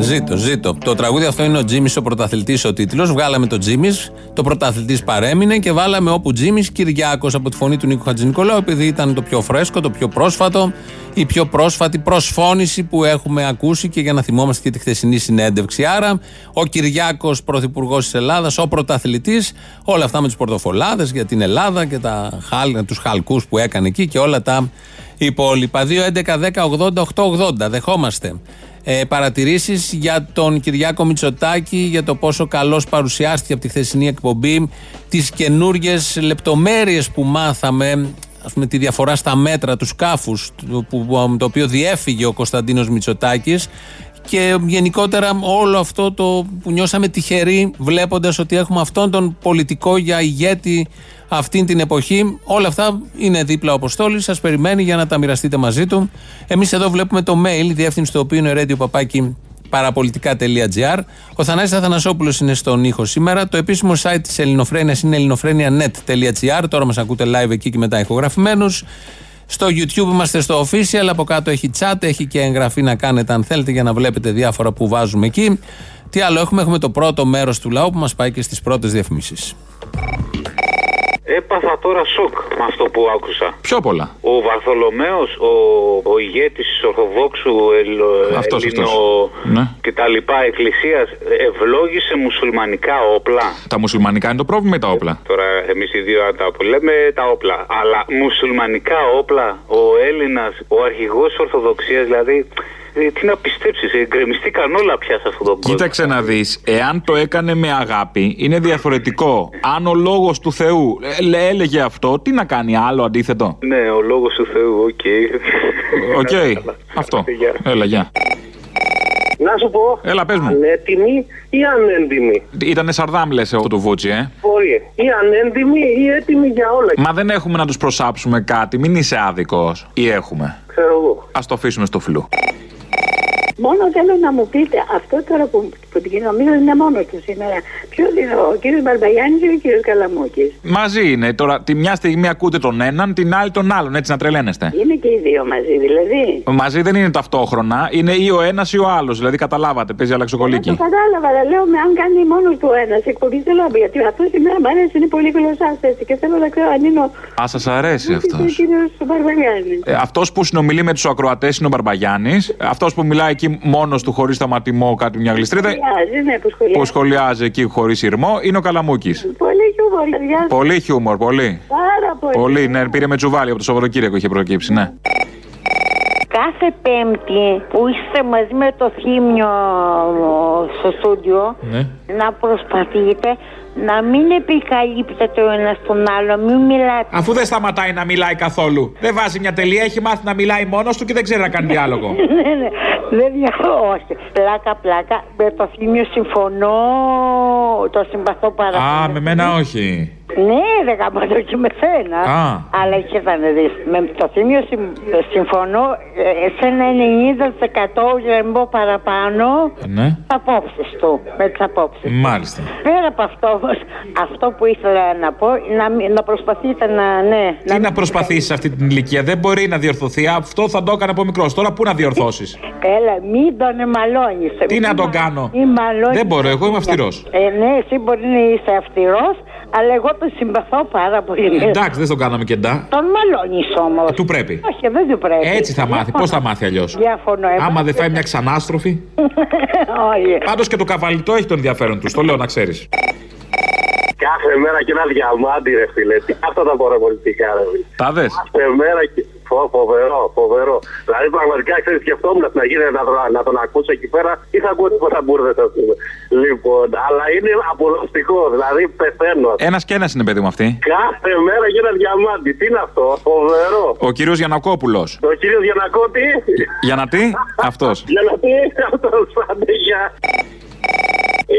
Ζήτω, ζήτω. Το τραγούδι αυτό είναι ο Τζίμις ο πρωταθλητής ο τίτλος. Βγάλαμε το Τζίμις, το πρωταθλητής παρέμεινε και βάλαμε όπου Τζίμις Κυριάκος από τη φωνή του Νίκου Χατζηνικολάου, επειδή ήταν το πιο φρέσκο, το πιο πρόσφατο, η πιο πρόσφατη προσφώνηση που έχουμε ακούσει και για να θυμόμαστε και τη χθεσινή συνέντευξη. Άρα, ο Κυριάκος πρωθυπουργός της Ελλάδας, ο πρωταθλητής, όλα αυτά με τους πορτοφολάδες για την Ελλάδα και τα χάλ, τους χαλκούς που έκανε εκεί και όλα τα υπόλοιπα. 2, 11, 10, 80, 8, 80. Δεχόμαστε ε, παρατηρήσεις για τον Κυριάκο Μητσοτάκη, για το πόσο καλώς παρουσιάστηκε από τη χθεσινή εκπομπή, τις καινούριε λεπτομέρειες που μάθαμε, ας πούμε, τη διαφορά στα μέτρα τους σκάφους, το, που- το οποίο διέφυγε ο Κωνσταντίνος Μητσοτάκης. Και γενικότερα όλο αυτό το που νιώσαμε τυχεροί βλέποντας ότι έχουμε αυτόν τον πολιτικό για ηγέτη αυτή την εποχή. Όλα αυτά είναι δίπλα ο Αποστόλη. Σας περιμένει για να τα μοιραστείτε μαζί του. Εμείς εδώ βλέπουμε το mail, διεύθυνση του οποίου είναι radio παπάκι παραπολιτικά.gr. Ο Θανάσης Αθανασόπουλος είναι στον ήχο σήμερα. Το επίσημο site της Ελληνοφρένειας είναι ελληνοφρένια.net.gr. Τώρα μας ακούτε live εκεί και μετά ηχογραφημένους. Στο YouTube είμαστε στο official, από κάτω έχει chat, έχει και εγγραφή να κάνετε αν θέλετε για να βλέπετε διάφορα που βάζουμε εκεί. Τι άλλο έχουμε, έχουμε το πρώτο μέρος του λαού που μας πάει και στις πρώτες διαφημίσεις. Έπαθα τώρα σοκ με αυτό που άκουσα. Πιο πολλά. Ο Βαρθολομαίος, ο, ο ηγέτης της Ορθοδόξου Ελλο, Αυτός, Ελληνο Ναι. και τα λοιπά εκκλησίας ευλόγησε μουσουλμανικά όπλα. Τα μουσουλμανικά είναι το πρόβλημα ή τα όπλα; Τώρα εμείς οι δύο τα που λέμε τα όπλα. Αλλά μουσουλμανικά όπλα, ο Έλληνας, ο αρχηγός της Ορθοδοξίας δηλαδή... ε, Τι να πιστέψεις, ε, γκρεμιστήκαν όλα πια σε αυτόν τον κόσμο. Κοίταξε να δεις, εάν το έκανε με αγάπη, είναι διαφορετικό. Αν ο λόγος του Θεού ε, λέ- έλεγε αυτό, τι να κάνει άλλο αντίθετο; Ναι, ο λόγος του Θεού, οκ. Οκ. Αυτό. Έλα, γεια. Να σου πω. Έλα, πες μου. Ανέτοιμη ή ανέντιμη. Ήτανε σαρδάμ, λες, αυτό του Βούτση, ε. Μπορεί. Ή ανέντιμη ή έτοιμη για όλα. Μα δεν έχουμε να τους προσάψουμε κάτι, μην είσαι άδικος. Ή έχουμε. Ξέρω εγώ. Α το αφήσουμε στο φιλού. Μόνο θέλω να μου πείτε, αυτό τώρα που, που την νομίζω είναι μόνος του σήμερα. Ποιος είναι ο κύριος Μπαρμπαγιάννης ή ο κύριος Καλαμούκης; Μαζί είναι. Τώρα, τη μια στιγμή ακούτε τον έναν, την άλλη τον άλλον, έτσι να τρελαίνεστε. Είναι και οι δύο μαζί, δηλαδή. Μαζί δεν είναι ταυτόχρονα, είναι ή ο ένας ή ο άλλος. Δηλαδή, καταλάβατε, παίζει Το αλλαξοκολλήκη. κατάλαβα, αλλά λέω με αν κάνει μόνος του ένας εκπομπή θέλω να πει. Γιατί αυτό σήμερα μου αρέσει, είναι πολύ γλωσσάς έτσι και θέλω να ξέρω αν είναι ο, Α, σας αρέσει αυτός. ο κύριος Μπαρμπαγιάννης. Ε, αυτός που συνομιλεί με τους ακροατές είναι ο Μπαρμπαγιάννης. Αυτός που μιλάει εκεί μόνος του χωρίς σταματημό, κάτι μια γλιστρίδα. Σχολιάζει, ναι, που σχολιάζει. Που σχολιάζει εκεί χωρίς ηρμό είναι ο Καλαμούκης. Πολύ και χιούμορ, παιδιά. Πολύ χιούμορ, πολύ. Πάρα πολύ. Πολύ, ναι, πήρε με τσουβάλι από το Σαββατοκύριακο είχε προκύψει, ναι. Κάθε Πέμπτη που είστε μαζί με το Θήμιο στο στούντιο ναι. να προσπαθείτε να μην επικαλύπτετε ο ένας τον άλλο, μην μιλάτε. Αφού δεν σταματάει να μιλάει καθόλου. Δεν βάζει μια τελεία, έχει μάθει να μιλάει μόνος του και δεν ξέρει να κάνει διάλογο. ναι, ναι, δεν διαφωνώ. όχι. Πλάκα, πλάκα. Με το Θήμιο συμφωνώ. Το συμπαθώ πάρα Α, πολύ. με μένα όχι. Ναι, δεν κάνω το και με σένα. Α. Αλλά είχε να δεις. Με το Θήμιο συμ- συμφωνώ ε, σε ένα 90% για να μην πω παραπάνω Ναι. τις απόψεις του. Με τις απόψεις. Μάλιστα. Πέρα από αυτό όμως, αυτό που ήθελα να πω, να, μην- να προσπαθείτε να, ναι. Τι να προσπαθήσεις σε αυτή την ηλικία, δεν μπορεί να διορθωθεί. Αυτό θα το έκανε από μικρός. Τώρα πού να διορθώσεις; Έλα, μην τον εμαλώνεις. Τι να τον κάνω; Μην μαλώνεις. Δεν μπορώ, εγώ είμαι αυστηρός. Ε, ναι, εσύ μπορεί να είσαι αυστηρός, αλλά εγώ τον συμπαθώ πάρα πολύ. Εντάξει, δεν τον κάναμε κεντά. Τον μαλώνεις όμως. Του πρέπει. Όχι, δεν του πρέπει. Έτσι θα μάθει. Πώς θα μάθει αλλιώς; Διαφωνώ. ε, Άμα δεν φάει μια ξανάστροφη. Όχι. Πάντως και το καβαλιτό έχει τον ενδιαφέρον τους. Το λέω να ξέρεις. Κάθε μέρα και ένα διαμάντι, ρε φίλε. Τι αυτά τα πολιτικά, ρε φίλε. Τα δες. Κάθε μέρα και. Φο, φοβερό, φοβερό. Δηλαδή, πραγματικά ξέρεις, σκεφτόμουν να γίνει να, τον- να τον ακούσω εκεί πέρα ή θα ακούω τίποτα μπουρδε, α πούμε. Λοιπόν, αλλά είναι απολαυστικό, δηλαδή πεθαίνω. Ένας και ένας είναι παιδί μου αυτή. Κάθε μέρα και ένα διαμάντι. Τι είναι αυτό, φοβερό. Ο κύριος Γιανακόπουλος. Το κύριος Γιανακώτη. Για να τι, αυτός. Για να πει αυτός, άντε, γεια.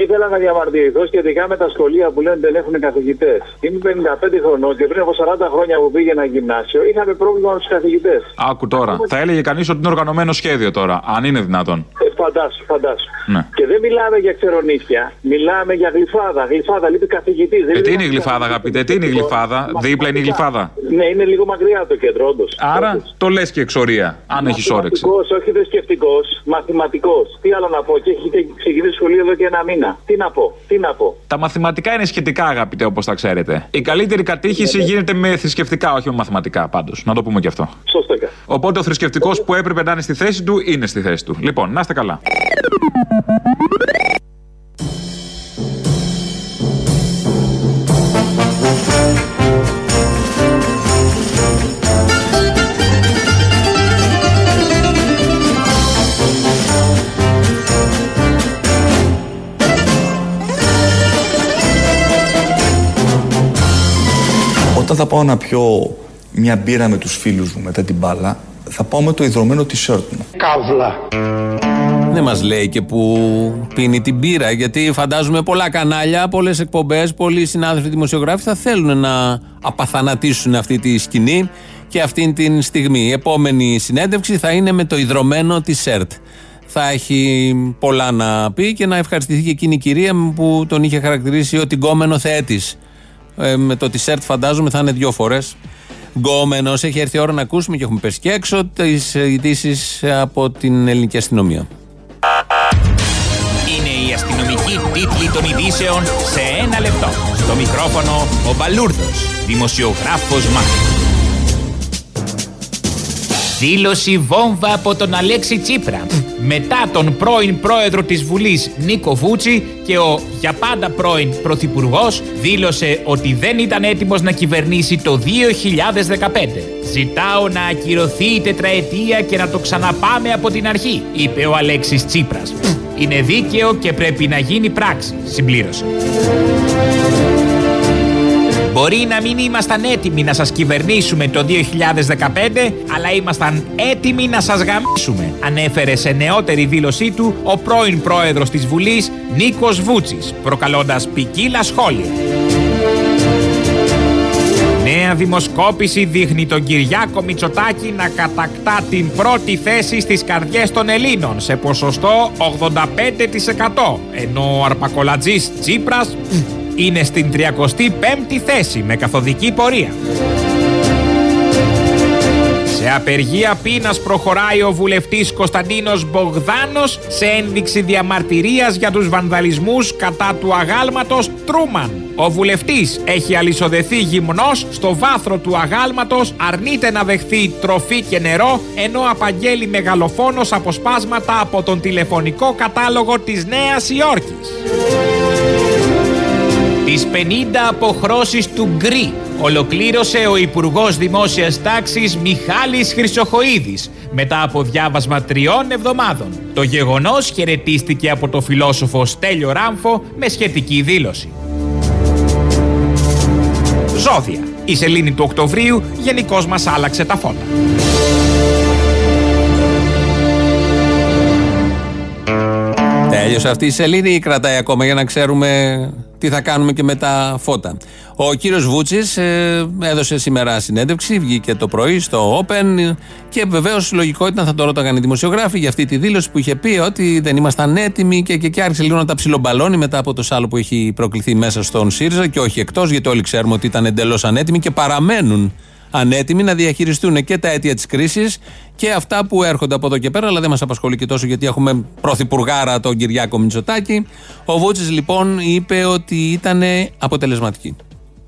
Ήθελα να διαμαρτυρηθώ σχετικά με τα σχολεία που λένε δεν έχουν καθηγητές. Είμαι 55 χρονών και πριν από 40 χρόνια που πήγαινα γυμνάσιο είχαμε πρόβλημα με τους καθηγητές. Άκου τώρα. Θα έλεγε κανείς ότι είναι οργανωμένο σχέδιο τώρα, αν είναι δυνατόν. Ε, φαντάσου, φαντάσου. Ναι. Και δεν μιλάμε για ξερονίσια, μιλάμε για γλυφάδα. Γλυφάδα, λείπει καθηγητής. Ε, τι είναι η γλυφάδα, αγαπητέ, τι είναι η γλυφάδα; Δίπλα είναι η γλυφάδα. Ναι, είναι λίγο μακριά από το κέντρο, όντως. Άρα το λες και εξορία, αν έχεις όρεξη. Μαθηματικός, όχι θρησκευτικός, μαθηματικός. Τι άλλο να πω, και έχετε ξεκινήσει σχολείο εδώ και ένα μήνα. Τι να πω, τι να πω. Τα μαθηματικά είναι σχετικά, αγαπητέ, όπως τα ξέρετε. Η καλύτερη κατήχηση γίνεται με θρησκευτικά, όχι με μαθηματικά πάντως. Να το πούμε και αυτό. Σωστό Οπότε ο θρησκευτικός που έπρεπε να είναι στη θέση του είναι στη θέση του. Λοιπόν, να είστε καλά. Όταν θα πάω να πιω μια μπύρα με τους φίλους μου μετά την μπάλα, θα πάω με το ιδρωμένο t-shirt μου. Καύλα. Δεν μας λέει και που πίνει την πύρα, γιατί φαντάζομαι πολλά κανάλια, πολλές εκπομπές, πολλοί συνάδελφοι δημοσιογράφοι θα θέλουν να απαθανατήσουν αυτή τη σκηνή και αυτή την στιγμή. Η επόμενη συνέντευξη θα είναι με το ιδρωμένο t-shirt. Θα έχει πολλά να πει και να ευχαριστηθεί και εκείνη η κυρία που τον είχε χαρακτηρίσει ότι γκόμενο θεέτης. Ε, με το t-shirt φαντάζομαι θα είναι δύο φορές. Γκόμενος, έχει έρθει η ώρα να ακούσουμε και έχουμε πέσει και έξω τις ειδήσεις από την ελληνική αστυνομία. Ειδήσεων σε ένα λεπτό. Στο μικρόφωνο ο Μπαλούρδος, δημοσιογράφος Μάρκο. Δήλωση βόμβα από τον Αλέξη Τσίπρα. Μετά τον πρώην πρόεδρο της Βουλής Νίκο Βούτσι και ο για πάντα πρώην πρωθυπουργός δήλωσε ότι δεν ήταν έτοιμος να κυβερνήσει το 2015. Ζητάω να ακυρωθεί η τετραετία και να το ξαναπάμε από την αρχή, είπε ο Αλέξης Τσίπρας. Είναι δίκαιο και πρέπει να γίνει πράξη, συμπλήρωσε. Μπορεί να μην ήμασταν έτοιμοι να σας κυβερνήσουμε το 2015, αλλά ήμασταν έτοιμοι να σας γαμίσουμε, ανέφερε σε νεότερη δήλωσή του ο πρώην πρόεδρος της Βουλής Νίκος Βούτσης, προκαλώντας ποικίλα σχόλια. Νέα δημοσκόπηση δείχνει τον Κυριάκο Μητσοτάκη να κατακτά την πρώτη θέση στις καρδιές των Ελλήνων σε ποσοστό 85% ενώ ο αρπακολατζής Τσίπρας είναι στην 35η θέση με καθοδική πορεία. Σε απεργία πείνας προχωράει ο βουλευτής Κωνσταντίνος Μπογδάνος σε ένδειξη διαμαρτυρίας για τους βανδαλισμούς κατά του αγάλματος Τρούμαν. Ο βουλευτής έχει αλυσοδεθεί γυμνός στο βάθρο του αγάλματος, αρνείται να δεχθεί τροφή και νερό, ενώ απαγγέλει μεγαλοφόνος αποσπάσματα από τον τηλεφωνικό κατάλογο της Νέας Υόρκης. Τις 50 αποχρώσεις του Γκρι ολοκλήρωσε ο Υπουργός Δημόσιας Τάξης Μιχάλης Χρυσοχοίδης μετά από διάβασμα τριών εβδομάδων. Το γεγονός χαιρετίστηκε από το φιλόσοφο Στέλιο Ράμφο με σχετική δήλωση. Ζώδια. Η σελήνη του Οκτωβρίου γενικώς μας άλλαξε τα φώτα. Τέλειωσε αυτή η σελίδα ή κρατάει ακόμα για να ξέρουμε τι θα κάνουμε και με τα φώτα. Ο κύριος Βούτσης ε, έδωσε σήμερα συνέντευξη, βγήκε το πρωί στο Open και βεβαίως λογικό ήταν θα το ρώταγαν οι δημοσιογράφοι για αυτή τη δήλωση που είχε πει ότι δεν ήμασταν έτοιμοι και, και, και άρχισε λίγο να τα ψιλομπαλώνει μετά από το σάλο που έχει προκληθεί μέσα στον ΣΥΡΙΖΑ και όχι εκτός, γιατί όλοι ξέρουμε ότι ήταν εντελώς ανέτοιμοι και παραμένουν ανέτοιμοι να διαχειριστούν και τα αίτια της κρίσης και αυτά που έρχονται από εδώ και πέρα, αλλά δεν μας απασχολεί και τόσο γιατί έχουμε πρωθυπουργάρα τον Κυριάκο Μητσοτάκη. Ο Βούτσης λοιπόν είπε ότι ήταν αποτελεσματική.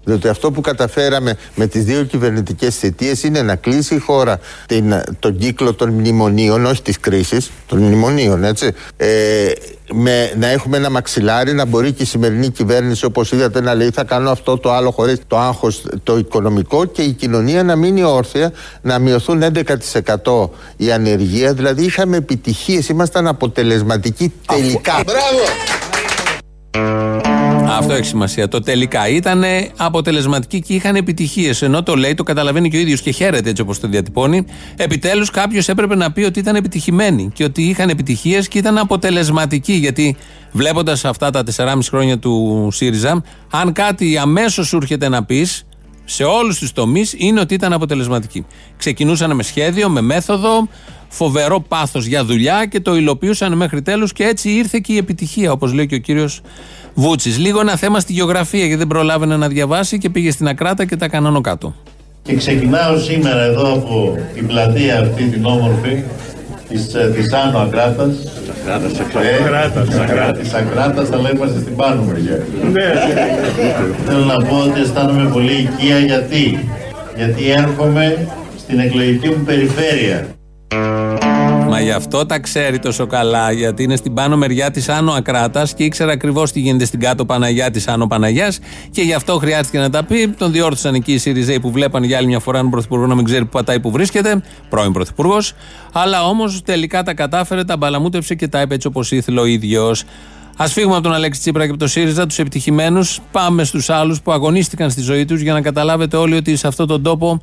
Διότι αυτό που καταφέραμε με τις δύο κυβερνητικές θητείες είναι να κλείσει η χώρα την, τον κύκλο των μνημονίων, όχι της κρίσης, των μνημονίων, έτσι. Ε, με, να έχουμε ένα μαξιλάρι, να μπορεί και η σημερινή κυβέρνηση, όπως είδατε, να λέει θα κάνω αυτό το άλλο χωρίς το άγχος το οικονομικό και η κοινωνία να μείνει όρθια, να μειωθούν 11% η ανεργία. Δηλαδή είχαμε επιτυχίες, ήμασταν αποτελεσματικοί τελικά. Μπράβο! Αυτό έχει σημασία. Το τελικά ήταν αποτελεσματικοί και είχαν επιτυχίες. Ενώ το λέει, το καταλαβαίνει και ο ίδιος και χαίρεται έτσι όπως το διατυπώνει. Επιτέλους κάποιος έπρεπε να πει ότι ήταν επιτυχημένοι και ότι είχαν επιτυχίες και ήταν αποτελεσματικοί. Γιατί βλέποντας αυτά τα 4,5 χρόνια του ΣΥΡΙΖΑ, αν κάτι αμέσως σου έρχεται να πεις σε όλους τους τομείς είναι ότι ήταν αποτελεσματικοί. Ξεκινούσαν με σχέδιο, με μέθοδο, φοβερό πάθος για δουλειά και το υλοποιούσαν μέχρι τέλους και έτσι ήρθε και η επιτυχία, όπως λέει και ο κύριος Βούτσης. Λίγο ένα θέμα στη γεωγραφία γιατί δεν προλάβαινε να διαβάσει και πήγε στην Ακράτα και τα κανόνω κάτω. Και ξεκινάω σήμερα εδώ από την πλατεία αυτή την όμορφη της, ε, της Άνω Ακράτας. Ακράτας, Ακράτας. Της Ακράτας, αλλά είμαστε στην πάνω μεριά. Θέλω να πω ότι αισθάνομαι πολύ οικία γιατί. Γιατί έρχομαι στην εκλογική μου περιφέρεια. Μα γι' αυτό τα ξέρει τόσο καλά, γιατί είναι στην πάνω μεριά της Άνω Ακράτας και ήξερε ακριβώς τι γίνεται στην κάτω Παναγιά της Άνω Παναγιάς και γι' αυτό χρειάστηκε να τα πει. Τον διόρθωσαν εκεί οι Σιριζέοι που βλέπαν για άλλη μια φορά έναν πρωθυπουργό να μην ξέρει που πατάει που βρίσκεται, πρώην πρωθυπουργός. Αλλά όμως τελικά τα κατάφερε, τα μπαλαμούτεψε και τα είπε έτσι όπως ήθελε ο ίδιος. Α φύγουμε από τον Αλέξη Τσίπρα και από το ΣΥΡΙΖΑ, τους επιτυχημένους. Πάμε στους άλλους που αγωνίστηκαν στη ζωή τους για να καταλάβετε όλοι ότι σε αυτόν τον τόπο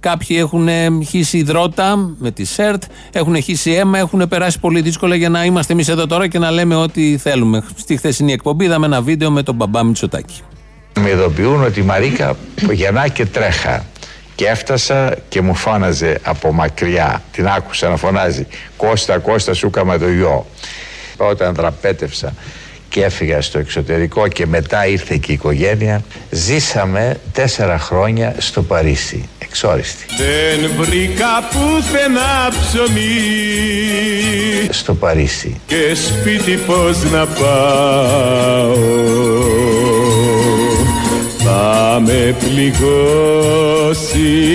Κάποιοι έχουν χύσει υδρότα με τη ΣΕΡΤ, έχουν χύσει αίμα, έχουν περάσει πολύ δύσκολα για να είμαστε εμείς εδώ τώρα και να λέμε ό,τι θέλουμε. Στη χθεσινή εκπομπή είδαμε ένα βίντεο με τον μπαμπά Μητσοτάκη. Με ειδοποιούν ότι η Μαρίκα γεννά και τρέχα. Και έφτασα και μου φώναζε από μακριά. Την άκουσα να φωνάζει Κώστα, Κώστα σου έκαμα το γιο. Όταν δραπέτευσα και έφυγα στο εξωτερικό και μετά ήρθε και η οικογένεια ζήσαμε τέσσερα χρόνια στο Παρίσι εξόριστη. Δεν βρήκα πουθενά ψωμί. Στο Παρίσι. Και σπίτι πως να πάω. Θα με πληγώσει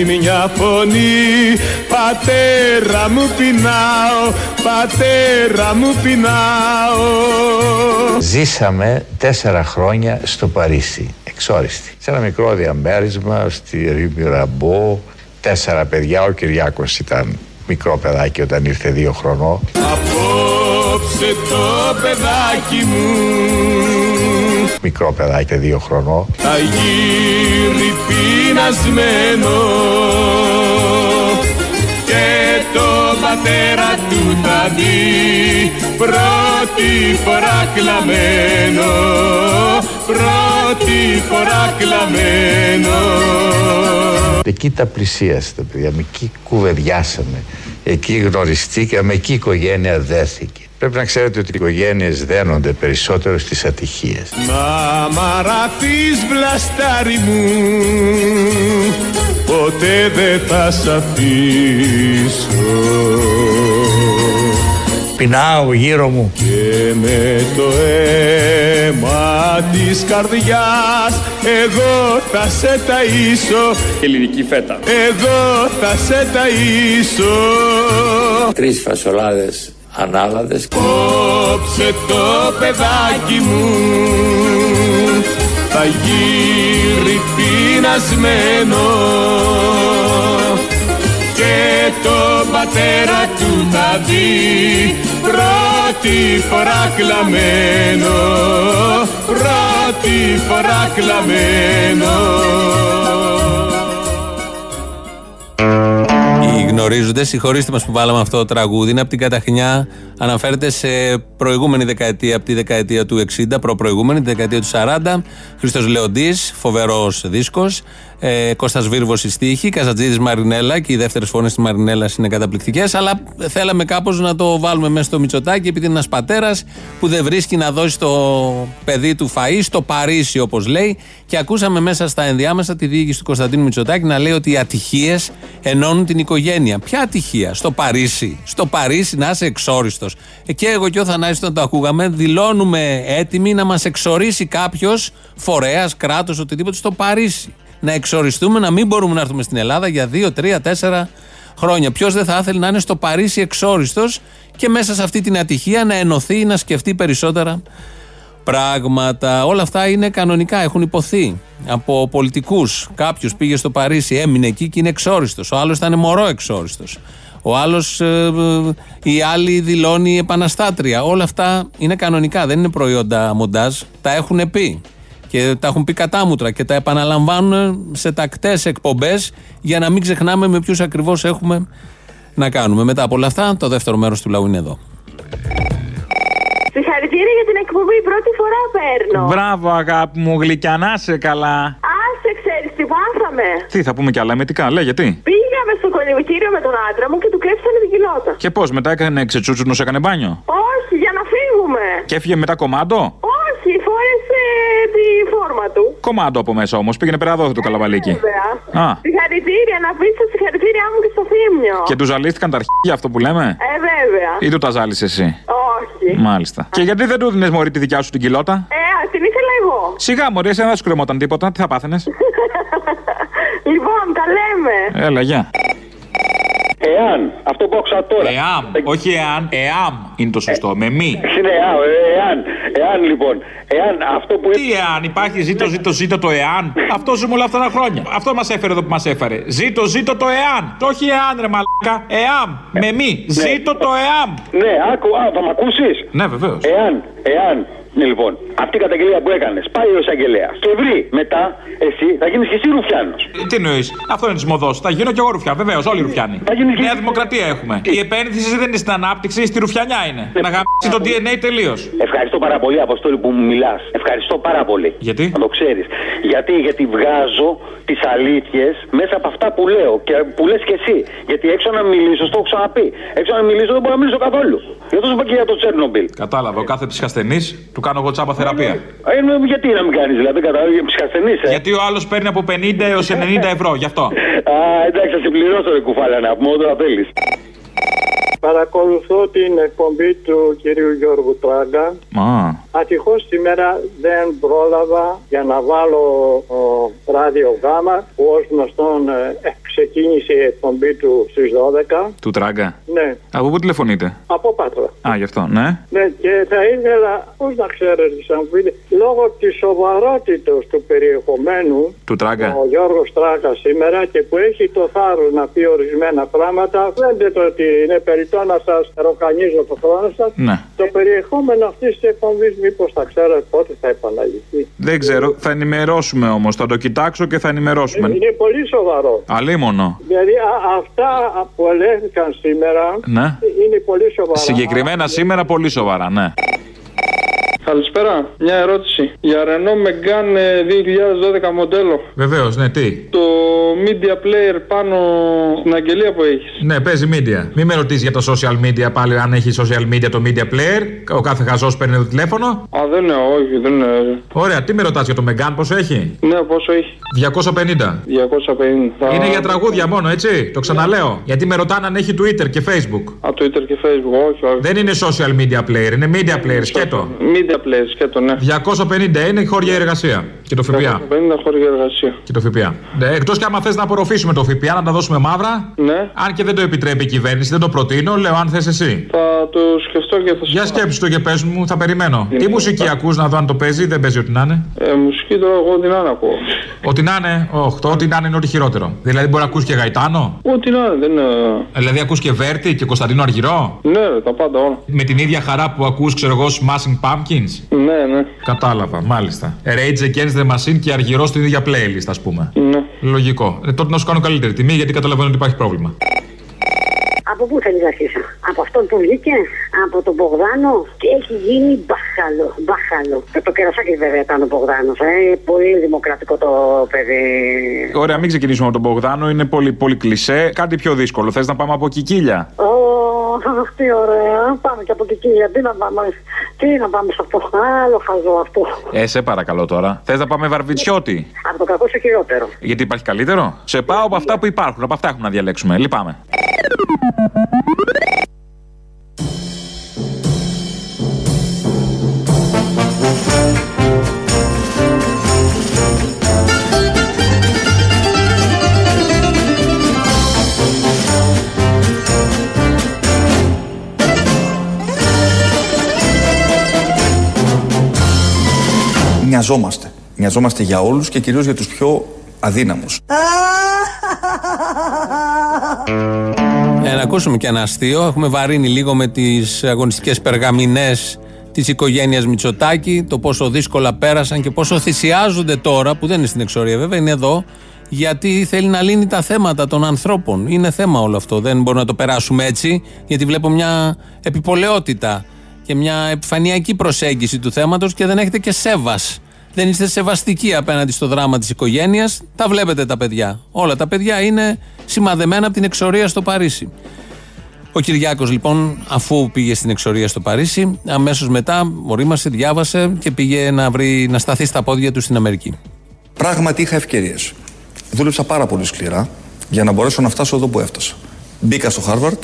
μια φωνή. Πατέρα μου πεινάω, πατέρα μου πεινάω. Ζήσαμε τέσσερα χρόνια στο Παρίσι, εξόριστη. Σε ένα μικρό διαμέρισμα στη Ρήμη Ραμπό. Τέσσερα παιδιά, ο Κυριάκος ήταν μικρό παιδάκι όταν ήρθε δύο χρονών. Απόψε το παιδάκι μου. Μικρό παιδάκι, δύο χρονών. Θα γύρει πεινασμένος. Και το πατέρα του θα δει. Πρώτη φορά κλαμμένο Πρώτη φορά κλαμμένο. Εκεί τα πλησίασε τα παιδιά, εκεί κουβεντιάσαμε Εκεί γνωριστήκαμε, εκεί η οικογένεια δέθηκε Πρέπει να ξέρετε ότι οι οικογένειες δένονται περισσότερο στις ατυχίες. Μαμάρα της βλαστάρι μου Ποτέ δεν θα σ' αφήσω. Πεινάω γύρω μου. Και με το αίμα της καρδιάς Εγώ θα σε ταΐσω. Ελληνική φέτα. Εγώ θα σε ταΐσω. Τρεις φασολάδες ανάλαδες. Κόψε το παιδάκι μου θα γύρει πεινασμένο. Και το πατέρα του θα δει πρώτη φορά κλαμμένο. Πρώτη φορά κλαμμένο Οι γνωρίζοντε, συγχωρήστε μας που βάλαμε αυτό το τραγούδι, είναι από την Καταχνιά. Αναφέρεται σε προηγούμενη δεκαετία, από τη δεκαετία του 60, προ-προηγούμενη, τη δεκαετία του 40. Χρήστος Λεοντής, φοβερός δίσκος. Ε, Κώστας Βίρβος στη στίχη, Καζατζίδη Μαρινέλα και οι δεύτερες φωνές της Μαρινέλας είναι καταπληκτικές. Αλλά θέλαμε κάπως να το βάλουμε μέσα στο Μητσοτάκι, επειδή είναι ένας πατέρας που δεν βρίσκει να δώσει το παιδί του φαΐ στο Παρίσι, όπως λέει. Και ακούσαμε μέσα στα ενδιάμεσα τη διοίκηση του Κωνσταντίνου Μητσοτάκη να λέει ότι οι ατυχίες ενώνουν την οικογένεια. Ποια ατυχία, στο Παρίσι. Στο Παρίσι να είσαι εξόριστος. Και εγώ και ο Θανάσης όταν το ακούγαμε, δηλώνουμε έτοιμοι να μας εξορίσει κάποιος φορέας, κράτος, οτιδήποτε στο Παρίσι. Να εξοριστούμε, να μην μπορούμε να έρθουμε στην Ελλάδα για 2, 3, 4 χρόνια. Ποιος δεν θα ήθελε να είναι στο Παρίσι εξόριστος και μέσα σε αυτή την ατυχία να ενωθεί ή να σκεφτεί περισσότερα πράγματα. Όλα αυτά είναι κανονικά, έχουν υποθεί από πολιτικούς. Κάποιος πήγε στο Παρίσι, έμεινε εκεί και είναι εξόριστος. Ο άλλος ήταν μωρό εξόριστος. Ο άλλος, η άλλη δηλώνει επαναστάτρια. Όλα αυτά είναι κανονικά, δεν είναι προϊόντα μοντάζ. Τα έχουν πει. Και τα έχουν πει κατάμουτρα και τα επαναλαμβάνουν σε τακτές εκπομπές για να μην ξεχνάμε με ποιους ακριβώς έχουμε να κάνουμε. Μετά από όλα αυτά, το δεύτερο μέρος του λαού είναι εδώ. Συγχαρητήρια για την εκπομπή, πρώτη φορά παίρνω. Μπράβο, αγάπη μου, γλυκιά, να είσαι καλά. Άσε, ξέρεις τι πάθαμε. Τι θα πούμε κι άλλα, εμετικά, λέει γιατί. Πήγαμε στο κολυμπητήριο με τον άντρα μου και του κλέψανε την κοιλότα. Και πώς, μετά έκανε ξετσούτσουνο, έκανε μπάνιο; Όχι, για να φύγουμε. Και έφυγε μετά κομμάντο; Όχι, φόρεσε τη φόρμα του. Κομμάντο από μέσα όμως, πήγαινε πέρα εδώ το καλαβαλίκι. Βέβαια. Α, Συγχαρητήρια, να πεις τα συγχαρητήριά μου και στο θύμιο. και του ζαλίστηκαν τα αρχίδια αυτό που λέμε; Ε, βέβαια. Ή του τα ζάλισε εσύ; Όχι. Μάλιστα. Και γιατί δεν του δίνει μωρή τη δικιά σου την κοιλότα. Ε, ας, την ήθελα εγώ. Σιγά μωρή, εσένα δεν σου κρεμόταν τίποτα. Τι θα πάθαινες; λοιπόν, τα λέμε. Έλα, γεια. Εάν, αυτό που άκουσα τώρα. Εάμ, όχι εάν, εάμ είναι το σωστό, με μη. Είναι εάν, ε, εάν, εάν λοιπόν. Εάν αυτό που. Τι εάν, υπάρχει ζήτω, ζήτω, ζήτω το εάν. Αυτό ζούμε όλα αυτά τα χρόνια. Αυτό μας έφερε εδώ που μας έφερε. Ζήτω, ζήτω το εάν. Το όχι εάν, ρε μαλάκα. Εάμ, με μη. Ζήτω το εάμ. Ναι, άκου, α, θα μ' ακούσεις; Ναι, βεβαίως. Εάν, εάν. Ναι, λοιπόν, αυτή η καταγγελία που έκανες πάει ο εισαγγελέα και βρει μετά εσύ θα γίνεις και εσύ ρουφιάνος. Τι εννοείς, αυτό είναι της μοδός. Θα γίνω κι εγώ ρουφιά, βεβαίως, όλοι ρουφιάνοι. Νέα δημοκρατία έχουμε. Η επένδυση δεν είναι στην ανάπτυξη, στη ρουφιανιά είναι. Να γαμίσει το DNA τελείως. Ευχαριστώ πάρα πολύ, Αποστόλη, που μου μιλάς. Ευχαριστώ πάρα πολύ. Γιατί; Να το ξέρεις. Γιατί, γιατί βγάζω τις αλήθειες μέσα από αυτά που λέω και που λες και εσύ. Γιατί έξω να μιλήσω, στο έχω ξαναπεί. Έξω να μιλήσω δεν μπορώ να μιλήσω καθόλου. Γι' αυτό σου είπα και για το Τσέρνομπιλ. Κατάλαβα, ο κάθε ψυχασθενής του κάνω εγώ τσάπα θεραπεία. Ε, ναι, γιατί να μην κάνεις, δηλαδή, κατάλαβα για ψυχασθενή, ε. Γιατί ο άλλος παίρνει από 50 έως 90 ευρώ, γι' αυτό. Α, εντάξει, θα συμπληρώσω ρε κουφάλα να πούμε όταν θέλεις. Παρακολουθώ την εκπομπή του κυρίου Γιώργου Τράγκα. Α, Ατυχώς σήμερα δεν πρόλαβα για να βάλω ο, ράδιο γάμα που ως γνωστόν ε, ξεκίνησε η εκπομπή του στις 12. του τράγκα. Ναι, Από πού τηλεφωνείτε; από Πάτρα. Α, γι' αυτό, ναι. Ναι, και θα ήθελα, πώς να ξέρετε, σαν μου πείτε, λόγω της σοβαρότητας του περιεχομένου Του τράγκα. ο Γιώργος Τράγκα σήμερα και που έχει το θάρρος να πει ορισμένα πράγματα, φαίνεται ότι είναι περιττό να σας ροκανίζω το χρόνο σας. Ναι. Το περιεχόμενο αυτής της εκπομπής μήπως θα ξέρετε πότε θα επαναληφθεί. Δεν ξέρω, θα ενημερώσουμε όμως. Θα το κοιτάξω και θα ενημερώσουμε. Είναι πολύ σοβαρό. Αλίμονο. Δηλαδή α- αυτά που ελέγχθηκαν σήμερα Ναι. είναι πολύ σοβαρά. Συγκεκριμένα σήμερα πολύ σοβαρά, ναι. Καλησπέρα. Μια ερώτηση. Για Renault Megane ε, 2012 μοντέλο. Βεβαίως, ναι, τι; Το media player πάνω στην αγγελία που έχεις. Ναι, παίζει media. Μην με ρωτήσεις για το social media πάλι, αν έχει social media το media player. Ο κάθε χαζός παίρνει το τηλέφωνο. Α, δεν είναι, όχι, δεν είναι. Ωραία, τι με ρωτάς για το Megan, πόσο έχει; Ναι, πόσο έχει. 250. 250. Είναι για τραγούδια μόνο, έτσι; Το ξαναλέω. Γιατί με ρωτάνε αν έχει Twitter και Facebook. Α, Twitter και Facebook, όχι, όχι. Δεν είναι social media player, είναι media player, σκέτο. Media Play, σκέτο, ναι. 250 είναι η χώρια εργασία. Και το ΦΠΑ. 50 χώρια εργασία. Και το ΦΠΑ. Ναι, Εκτός και άμα θες να απορροφήσουμε το ΦΠΑ, να τα δώσουμε μαύρα. Ναι. Αν και δεν το επιτρέπει η κυβέρνηση, δεν το προτείνω, λέω αν θες εσύ. Θα το σκεφτώ και θα Για σκέψου το και πες μου, θα περιμένω. Είναι Τι μουσική ακούς να δω αν το παίζει, δεν παίζει ό,τι να είναι. Ε, μουσική τώρα εγώ τι να είναι ακούω. Ό,τι να είναι, όχι, το ό,τι να είναι είναι ό,τι χειρότερο. Δηλαδή μπορεί να ακούς και Γαϊτάνο; Ό,τι να είναι, δεν είναι. Δηλαδή ακούς και Βέρτη και Κωνσταντίνο Αργυρό; Ναι, ρε, τα πάντα όλα. Με την ίδια χαρά που ακούς, ξέρω εγώ, Smashing Pumpkins; Ναι, ναι. Κατάλαβα, μάλιστα. Rage Against the Machine και Αργυρός στην ίδια playlist, ας πούμε. Ναι. Λογικό. Ε, τότε να σου κάνω καλύτερη τιμή γιατί καταλαβαίνω ότι υπάρχει πρόβλημα. Από πού θέλεις να αρχίσω, Από αυτόν που βγήκε, από τον Μπογδάνο; Και έχει γίνει μπάχαλο. μπάχαλο. Και το κερασάκι βέβαια ήταν ο Μπογδάνος. Ε. Πολύ δημοκρατικό το παιδί. Ωραία, μην ξεκινήσουμε από τον Μπογδάνο, είναι πολύ, πολύ κλισέ. Κάτι πιο δύσκολο. Θες να πάμε από Κικίλια; Ω, τι ωραία. Πάμε και από την κύρια. Τι να πάμε, τι να πάμε σε αυτό. Άλλο χαζό αυτό. Ε, σε παρακαλώ τώρα. Θες να πάμε Βαρβιτσιώτη; Από το κακό στο χειρότερο. Γιατί υπάρχει καλύτερο; Σε πάω από αυτά που υπάρχουν. Από αυτά έχουμε να διαλέξουμε. Λυπάμαι. Νοιαζόμαστε. Νοιαζόμαστε για όλους και κυρίως για τους πιο αδύναμους. Ε, να ακούσουμε και ένα αστείο. Έχουμε βαρύνει λίγο με τις αγωνιστικές περγαμηνές της οικογένειας Μητσοτάκη, το πόσο δύσκολα πέρασαν και πόσο θυσιάζονται τώρα, που δεν είναι στην εξορία βέβαια, είναι εδώ, γιατί θέλει να λύνει τα θέματα των ανθρώπων. Είναι θέμα όλο αυτό. Δεν μπορούμε να το περάσουμε έτσι, γιατί βλέπω μια επιπολαιότητα και μια επιφανειακή προσέγγιση του θέματος και δεν έχετε και σέβας. Δεν είστε σεβαστικοί απέναντι στο δράμα της οικογένειας. Τα βλέπετε τα παιδιά. Όλα τα παιδιά είναι σημαδεμένα από την εξορία στο Παρίσι. Ο Κυριάκος λοιπόν, αφού πήγε στην εξορία στο Παρίσι, αμέσως μετά ορίμασε, διάβασε και πήγε να, βρει, να σταθεί στα πόδια του στην Αμερική. Πράγματι είχα ευκαιρίες. Δούλεψα πάρα πολύ σκληρά για να μπορέσω να φτάσω εδώ που έφτασα. Μπήκα στο Χάρβαρτ,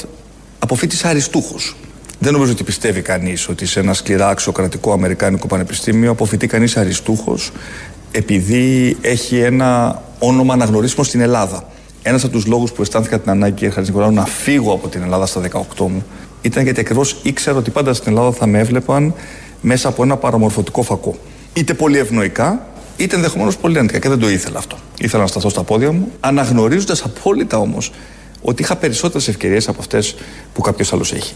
αποφύτησα αριστούχος. Δεν νομίζω ότι πιστεύει κανείς ότι σε ένα σκληρά αξιοκρατικό Αμερικάνικο πανεπιστήμιο αποφυτεί κανείς αριστούχος επειδή έχει ένα όνομα αναγνωρίσιμο στην Ελλάδα. Ένας από τους λόγους που αισθάνθηκα την ανάγκη, κύριε Χατζηνικολάου, να φύγω από την Ελλάδα στα 18 μου ήταν γιατί ακριβώς ήξερα ότι πάντα στην Ελλάδα θα με έβλεπαν μέσα από ένα παραμορφωτικό φακό. Είτε πολύ ευνοϊκά, είτε ενδεχομένως πολύ αρνητικά. Και δεν το ήθελα αυτό. Ήθελα να σταθώ στα πόδια μου, αναγνωρίζοντας απόλυτα όμως ότι είχα περισσότερες ευκαιρίες από αυτές που κάποιος άλλος έχει.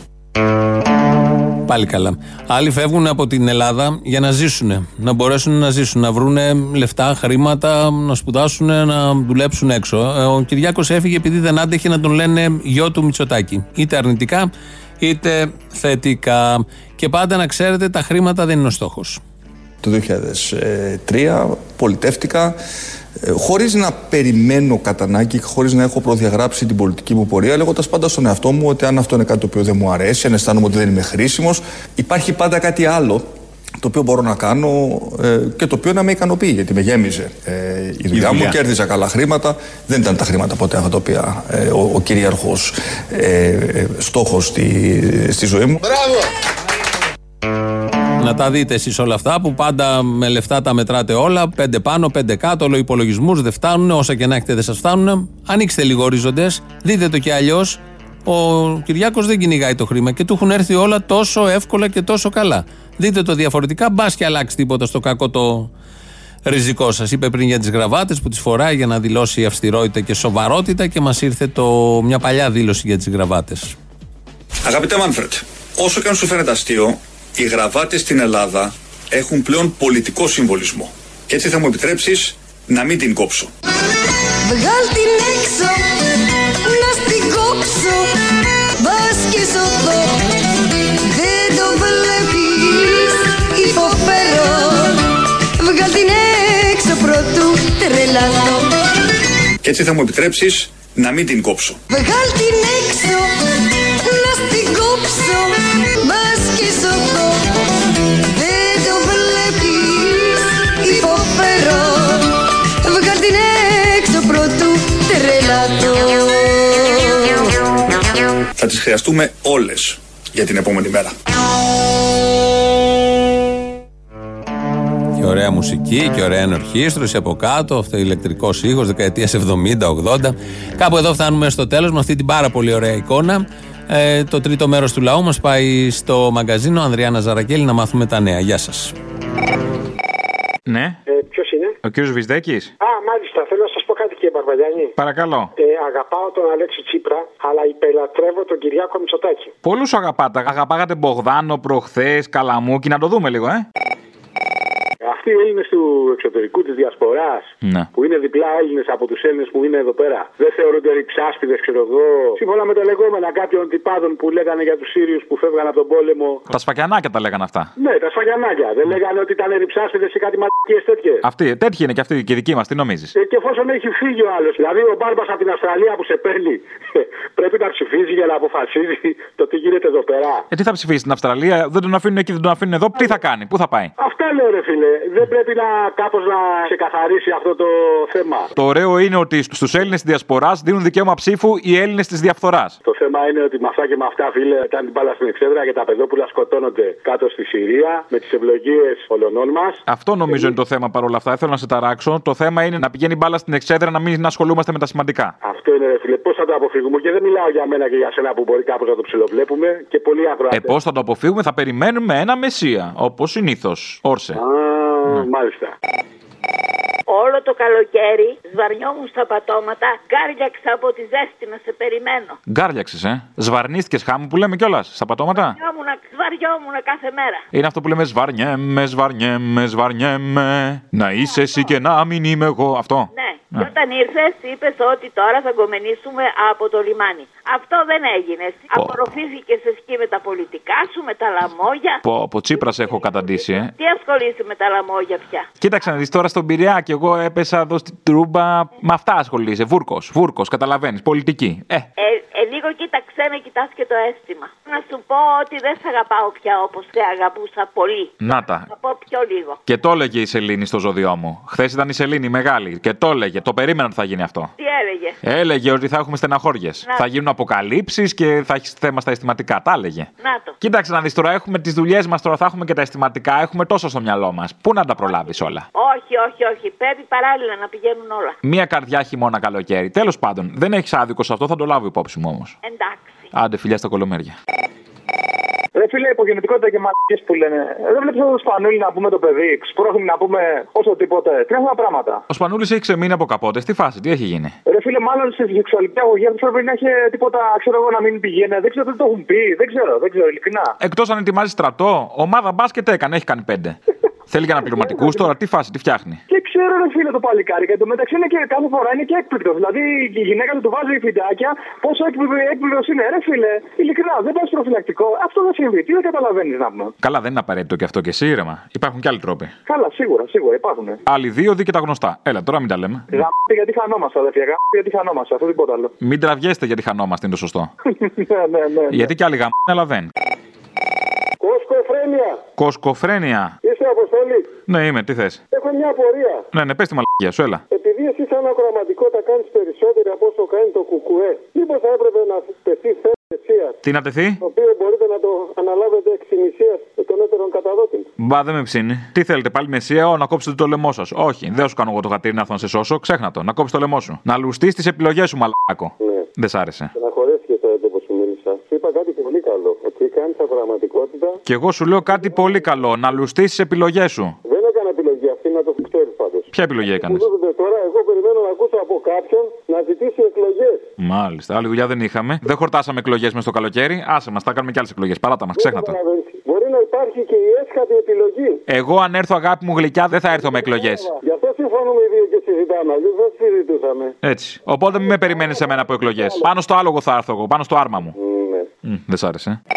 Πάλι καλά. Άλλοι φεύγουν από την Ελλάδα για να ζήσουν. Να μπορέσουν να ζήσουν, να βρουν λεφτά, χρήματα, να σπουδάσουν, να δουλέψουν έξω. Ε, Ο Κυριάκος έφυγε επειδή δεν άντεχε να τον λένε γιο του Μητσοτάκη. Είτε αρνητικά, είτε θετικά. Και πάντα να ξέρετε, τα χρήματα δεν είναι ο στόχος. Το 2003 πολιτεύτηκα ε, χωρίς να περιμένω κατά ανάγκη, χωρίς να έχω προδιαγράψει την πολιτική μου πορεία, λέγοντας πάντα στον εαυτό μου ότι αν αυτό είναι κάτι το οποίο δεν μου αρέσει, αν αισθάνομαι ότι δεν είμαι χρήσιμος, υπάρχει πάντα κάτι άλλο το οποίο μπορώ να κάνω ε, και το οποίο να με ικανοποιεί, γιατί με γέμιζε ε, η δουλειά μου, δουλειά. κέρδιζα καλά χρήματα. Δεν ήταν τα χρήματα ποτέ αυτά τα οποία ε, ο, ο κυρίαρχος ε, ε, στόχος στη, στη ζωή μου. Να τα δείτε εσείς όλα αυτά που πάντα με λεφτά τα μετράτε όλα. Πέντε πάνω, πέντε κάτω, όλο υπολογισμούς δεν φτάνουν. Όσα και να έχετε δεν σας φτάνουν. Ανοίξτε λίγο ορίζοντε, δείτε το κι αλλιώς. Ο Κυριάκος δεν κυνηγάει το χρήμα και του έχουν έρθει όλα τόσο εύκολα και τόσο καλά. Δείτε το διαφορετικά, μπας και αλλάξει τίποτα στο κακό το ριζικό σας. Είπε πριν για τις γραβάτες που τις φοράει για να δηλώσει αυστηρότητα και σοβαρότητα και μας ήρθε το, μια παλιά δήλωση για τις γραβάτες. Αγαπητέ Μάνφρετ, όσο και αν σου φαίνεται αστείο, οι γραβάτες στην Ελλάδα έχουν πλέον πολιτικό συμβολισμό. Και έτσι θα μου επιτρέψεις να μην την κόψω. Βγάλ την έξω, να στην κόψω Μπας και σωθώ Δεν το βλέπεις, υποφέρω Βγάλ την έξω πρωτού τρελαθώ Και έτσι θα μου επιτρέψεις να μην την κόψω. Βγάλ την έξω, Θα τις χρειαστούμε όλες για την επόμενη μέρα. ωραία μουσική και ωραία ενορχήστρωση από κάτω. Αυτό ηλεκτρικός ήχος δεκαετίας 70-80. Κάπου εδώ φτάνουμε στο τέλος με αυτή την πάρα πολύ ωραία εικόνα. Ε, το τρίτο μέρος του λαού μας πάει στο μαγκαζίνο Ανδριάννα Ζαρακέλη να μάθουμε τα νέα. Γεια σας. Ναι. Ε, Ποιος είναι; Ο κύριος Βυσδέκης. Α, μάλιστα. Θέλω να σας πω κάτι, κύριε Μπαρβαγιάννη. Παρακαλώ. Ε, αγαπάω τον Αλέξη Τσίπρα, αλλά υπελατρεύω τον Κυριάκο Μητσοτάκη. Πολλούς αγαπάτε. Αγαπάγατε Μπογδάνο προχθές, Καλαμούκι. Να το δούμε λίγο, ε. Αυτοί οι Έλληνε του εξωτερικού της Διασποράς, Ναι. που είναι διπλά Έλληνες από τους Έλληνες που είναι εδώ πέρα, δεν θεωρούνται ρηψάσπιδε, ξέρω εγώ. Σύμφωνα με τα λεγόμενα κάποιων τυπάδων που λέγανε για τους Σύριους που φεύγαν από τον πόλεμο. Τα σφακιανάκια τα λέγανε αυτά. Ναι, τα σφαγιανάκια. Δεν λέγανε ότι ήταν ρηψάσπιδε ή κάτι μαλακίες τέτοιες. Αυτή, τέτοιοι είναι και αυτοί και οι δικοί μας, τι νομίζεις; Ε, και εφόσον έχει φύγει ο άλλος, δηλαδή ο μπάρμπας από την Αυστραλία που σε παίρνει, πρέπει να ψηφίζει για να αποφασίζει το τι γίνεται εδώ πέρα. Ε, τι θα ψηφίσει στην Αυστραλία, δεν τον αφήνουν εκεί, δεν τον αφήνουν εδώ, τι θα κάνει, πού θα πάει; Αυτά λέω ρε φίλε. Δεν πρέπει να κάπως να ξεκαθαρίσει αυτό το θέμα. Το ωραίο είναι ότι στους Έλληνες της Διασποράς δίνουν δικαίωμα ψήφου οι Έλληνες της Διαφθοράς. Το θέμα είναι ότι με αυτά και με αυτά, φίλε, κάνει την μπάλα στην εξέδρα και τα παιδόπουλα σκοτώνονται κάτω στη Συρία με τις ευλογίες ολονών μας. Αυτό νομίζω είναι το θέμα παρόλα αυτά. Δεν θέλω να σε ταράξω. Το θέμα είναι να πηγαίνει μπάλα στην εξέδρα, να μην ασχολούμαστε με τα σημαντικά. Αυτό είναι ρε φίλε. Πώς θα το αποφύγουμε; Και δεν μιλάω για μένα και για σένα που μπορεί κάπως να το ψιλοβλέπουμε και πολλοί ακροατές. Ε, πώς θα το αποφύγουμε, θα περιμένουμε ένα μεσία. Όπως συνήθως. Όρσε. Α, μάλιστα. Όλο το καλοκαίρι σβαρνιόμουν στα πατώματα, γκάριαξα από τη ζέστη να σε περιμένω. Γκάρλιαξες, ε; Σβαρνίστηκες χάμου που λέμε κιόλας στα πατώματα; Σβαριόμουν, σβαριόμουν κάθε μέρα. Είναι αυτό που λέμε σβαρνιέμαι, σβαρνιέμαι, σβαρνιέμαι. Να είσαι εσύ και να μην είμαι εγώ. Αυτό. Ναι. Ναι. Και όταν ήρθες, είπες ότι τώρα θα γκομενήσουμε από το λιμάνι. Αυτό δεν έγινε. Απορροφήθηκε εκεί με τα πολιτικά σου, με τα λαμόγια. Po, από Τσίπρας έχω καταντήσει, ε. Τι ασχολείσαι με τα λαμόγια πια; Κοίταξε να δεις τώρα στον Πειραιά και εγώ έπεσα εδώ στην Τρούμπα. Με αυτά ασχολείσαι. Βούρκος, βούρκος, καταλαβαίνεις. Πολιτική. Ε, Ε, ε, λίγο κοίταξε με, κοιτάς και το αίσθημα. Να σου πω ότι δεν σε αγαπάω πια όπως σε αγαπούσα πολύ. να τα. Θα πω πιο λίγο. Και το έλεγε η Σελήνη στο ζώδιό μου. Χθες ήταν η Σελήνη μεγάλη και το έλεγε. Το περίμενα ότι θα γίνει αυτό. Τι έλεγε; Έλεγε ότι θα έχουμε στεναχώριες. Να. Θα γίνουν αποκαλύψεις και θα έχεις θέμα στα αισθηματικά. Τα έλεγε. Να το. Κοίταξε να δεις τώρα, έχουμε τις δουλειές μας, τώρα θα έχουμε και τα αισθηματικά. Έχουμε τόσο στο μυαλό μας. Πού να τα προλάβεις όλα; Όχι, όχι, όχι. Πρέπει παράλληλα να πηγαίνουν όλα. Μία καρδιά χειμώνα καλοκαίρι. Τέλος πάντων, δεν έχεις άδικο σε αυτό, θα το λάβω υπόψη μου όμως. Εντάξει. Άντε, φιλιά στα κολομέρια. Ρε φίλε, υπογεννητικότητα και μαλακίες που λένε. Δεν βλέπεις το σπανούλι να πούμε το παιδί, σπρώχνει να πούμε όσο τίποτε. Τι αυτά τα πράγματα. Ο Σπανούλης έχει ξεμείνει από καπότε. Τι φάση, τι έχει γίνει; Ρε φίλε, μάλλον στη σεξουαλική αγωγή δεν πρέπει να έχει τίποτα, ξέρω εγώ, να μην πηγαίνει. Δεν ξέρω τι το έχουν πει. Δεν ξέρω, δεν ξέρω, ειλικρινά. Εκτός αν ετοιμάζει στρατό, ομάδα μπάσκετ έκανε, έχει κάνει πέντε. Θέλει για αναπληρωματικού τώρα, τι φάση, τι φτιάχνει; Και ξέρω, ρε φίλε, το παλικάρι. Και εντωμεταξύ είναι και κάθε φορά είναι και έκπληκτος. Δηλαδή η γυναίκα του του βάζει φιντάκια, πόσο έκπληκτο είναι. Ρε φίλε, ειλικρινά, δεν πάει προφυλακτικό. Αυτό δεν συμβεί. Τι δεν καταλαβαίνεις να πούμε. Καλά, δεν είναι απαραίτητο και αυτό και εσύ ήρεμα. Υπάρχουν και άλλοι τρόποι. Καλά, σίγουρα, σίγουρα υπάρχουν. Άλλοι δύο δει και τα γνωστά. Έλα, τώρα μην τα λέμε. Γάμπη γιατί χανόμαστε, αδερφιά. Γάμπη γιατί χανόμαστε. Αυτό τίποτα άλλο. Μην τραβιέστε γιατί χανόμαστε, είναι το σωστό. ναι, ναι, ναι. Γιατί κι άλλοι γαμ, αλλά δεν. Κοσκοφρένεια. Κοσκοφρένεια. Είσαι αποστολή. Ναι, είμαι, τι θες. Έχω μια απορία. Ναι, ναι, πες τη μαλακία σου, έλα. Επειδή εσύ σαν ακροαματικό τα κάνεις περισσότερο από όσο κάνει το κουκουέ, μήπως θα έπρεπε να τεθεί θέμα μεσία, Τι να τεθεί; το οποίο μπορείτε να το αναλάβετε εξ ημισίας των έτερων καταδότη. Μπα, δεν με ψήνει. Τι θέλετε, πάλι μεσία, ο, να κόψετε το λαιμό σας. Όχι, δεν σου κάνω εγώ το χατήρι να έρθω να σε σώσω. Ξέχνα το, να κόψεις το λαιμό σου. Να λουστείς τις επιλογές σου, μαλάκο. Ναι. Δεν σ' άρεσε. Στεναχωρέθηκε το έντυπο σου μίλησα. Σου είπα κάτι πολύ καλό. Ότι κάνεις ακροαματικότητα. Και εγώ σου λέω κάτι πολύ καλό. Να λουστείς τις επιλογές σου. Δεν έκανα επιλογή αυτή να το ξέρει πάντω. Ποια επιλογή έκανες; Μου δώσετε τώρα, εγώ περιμένω να ακούσω από κάποιον να ζητήσει εκλογές. Μάλιστα, άλλη δουλειά δεν είχαμε. Δεν χορτάσαμε εκλογές μες στο καλοκαίρι. Άσε μας, τα κάνουμε κι άλλες εκλογές. Παράτα μας, ξέχνα το. Μπορεί να υπάρχει και η έσχατη επιλογή. Εγώ, αν έρθω αγάπη μου γλυκιά, δεν θα έρθω με εκλογές. Γι' αυτό συμφωνούμε οι δύο και συζητάμε. Αλλιώς δεν συζητούσαμε. Έτσι. Οπότε μην με περιμένεις εμένα από εκλογές. Πάνω στο άλογο θα έρθω εγώ, πάνω στο άρμα μου. Ναι. Μμ, δεν σ' άρεσε. ε;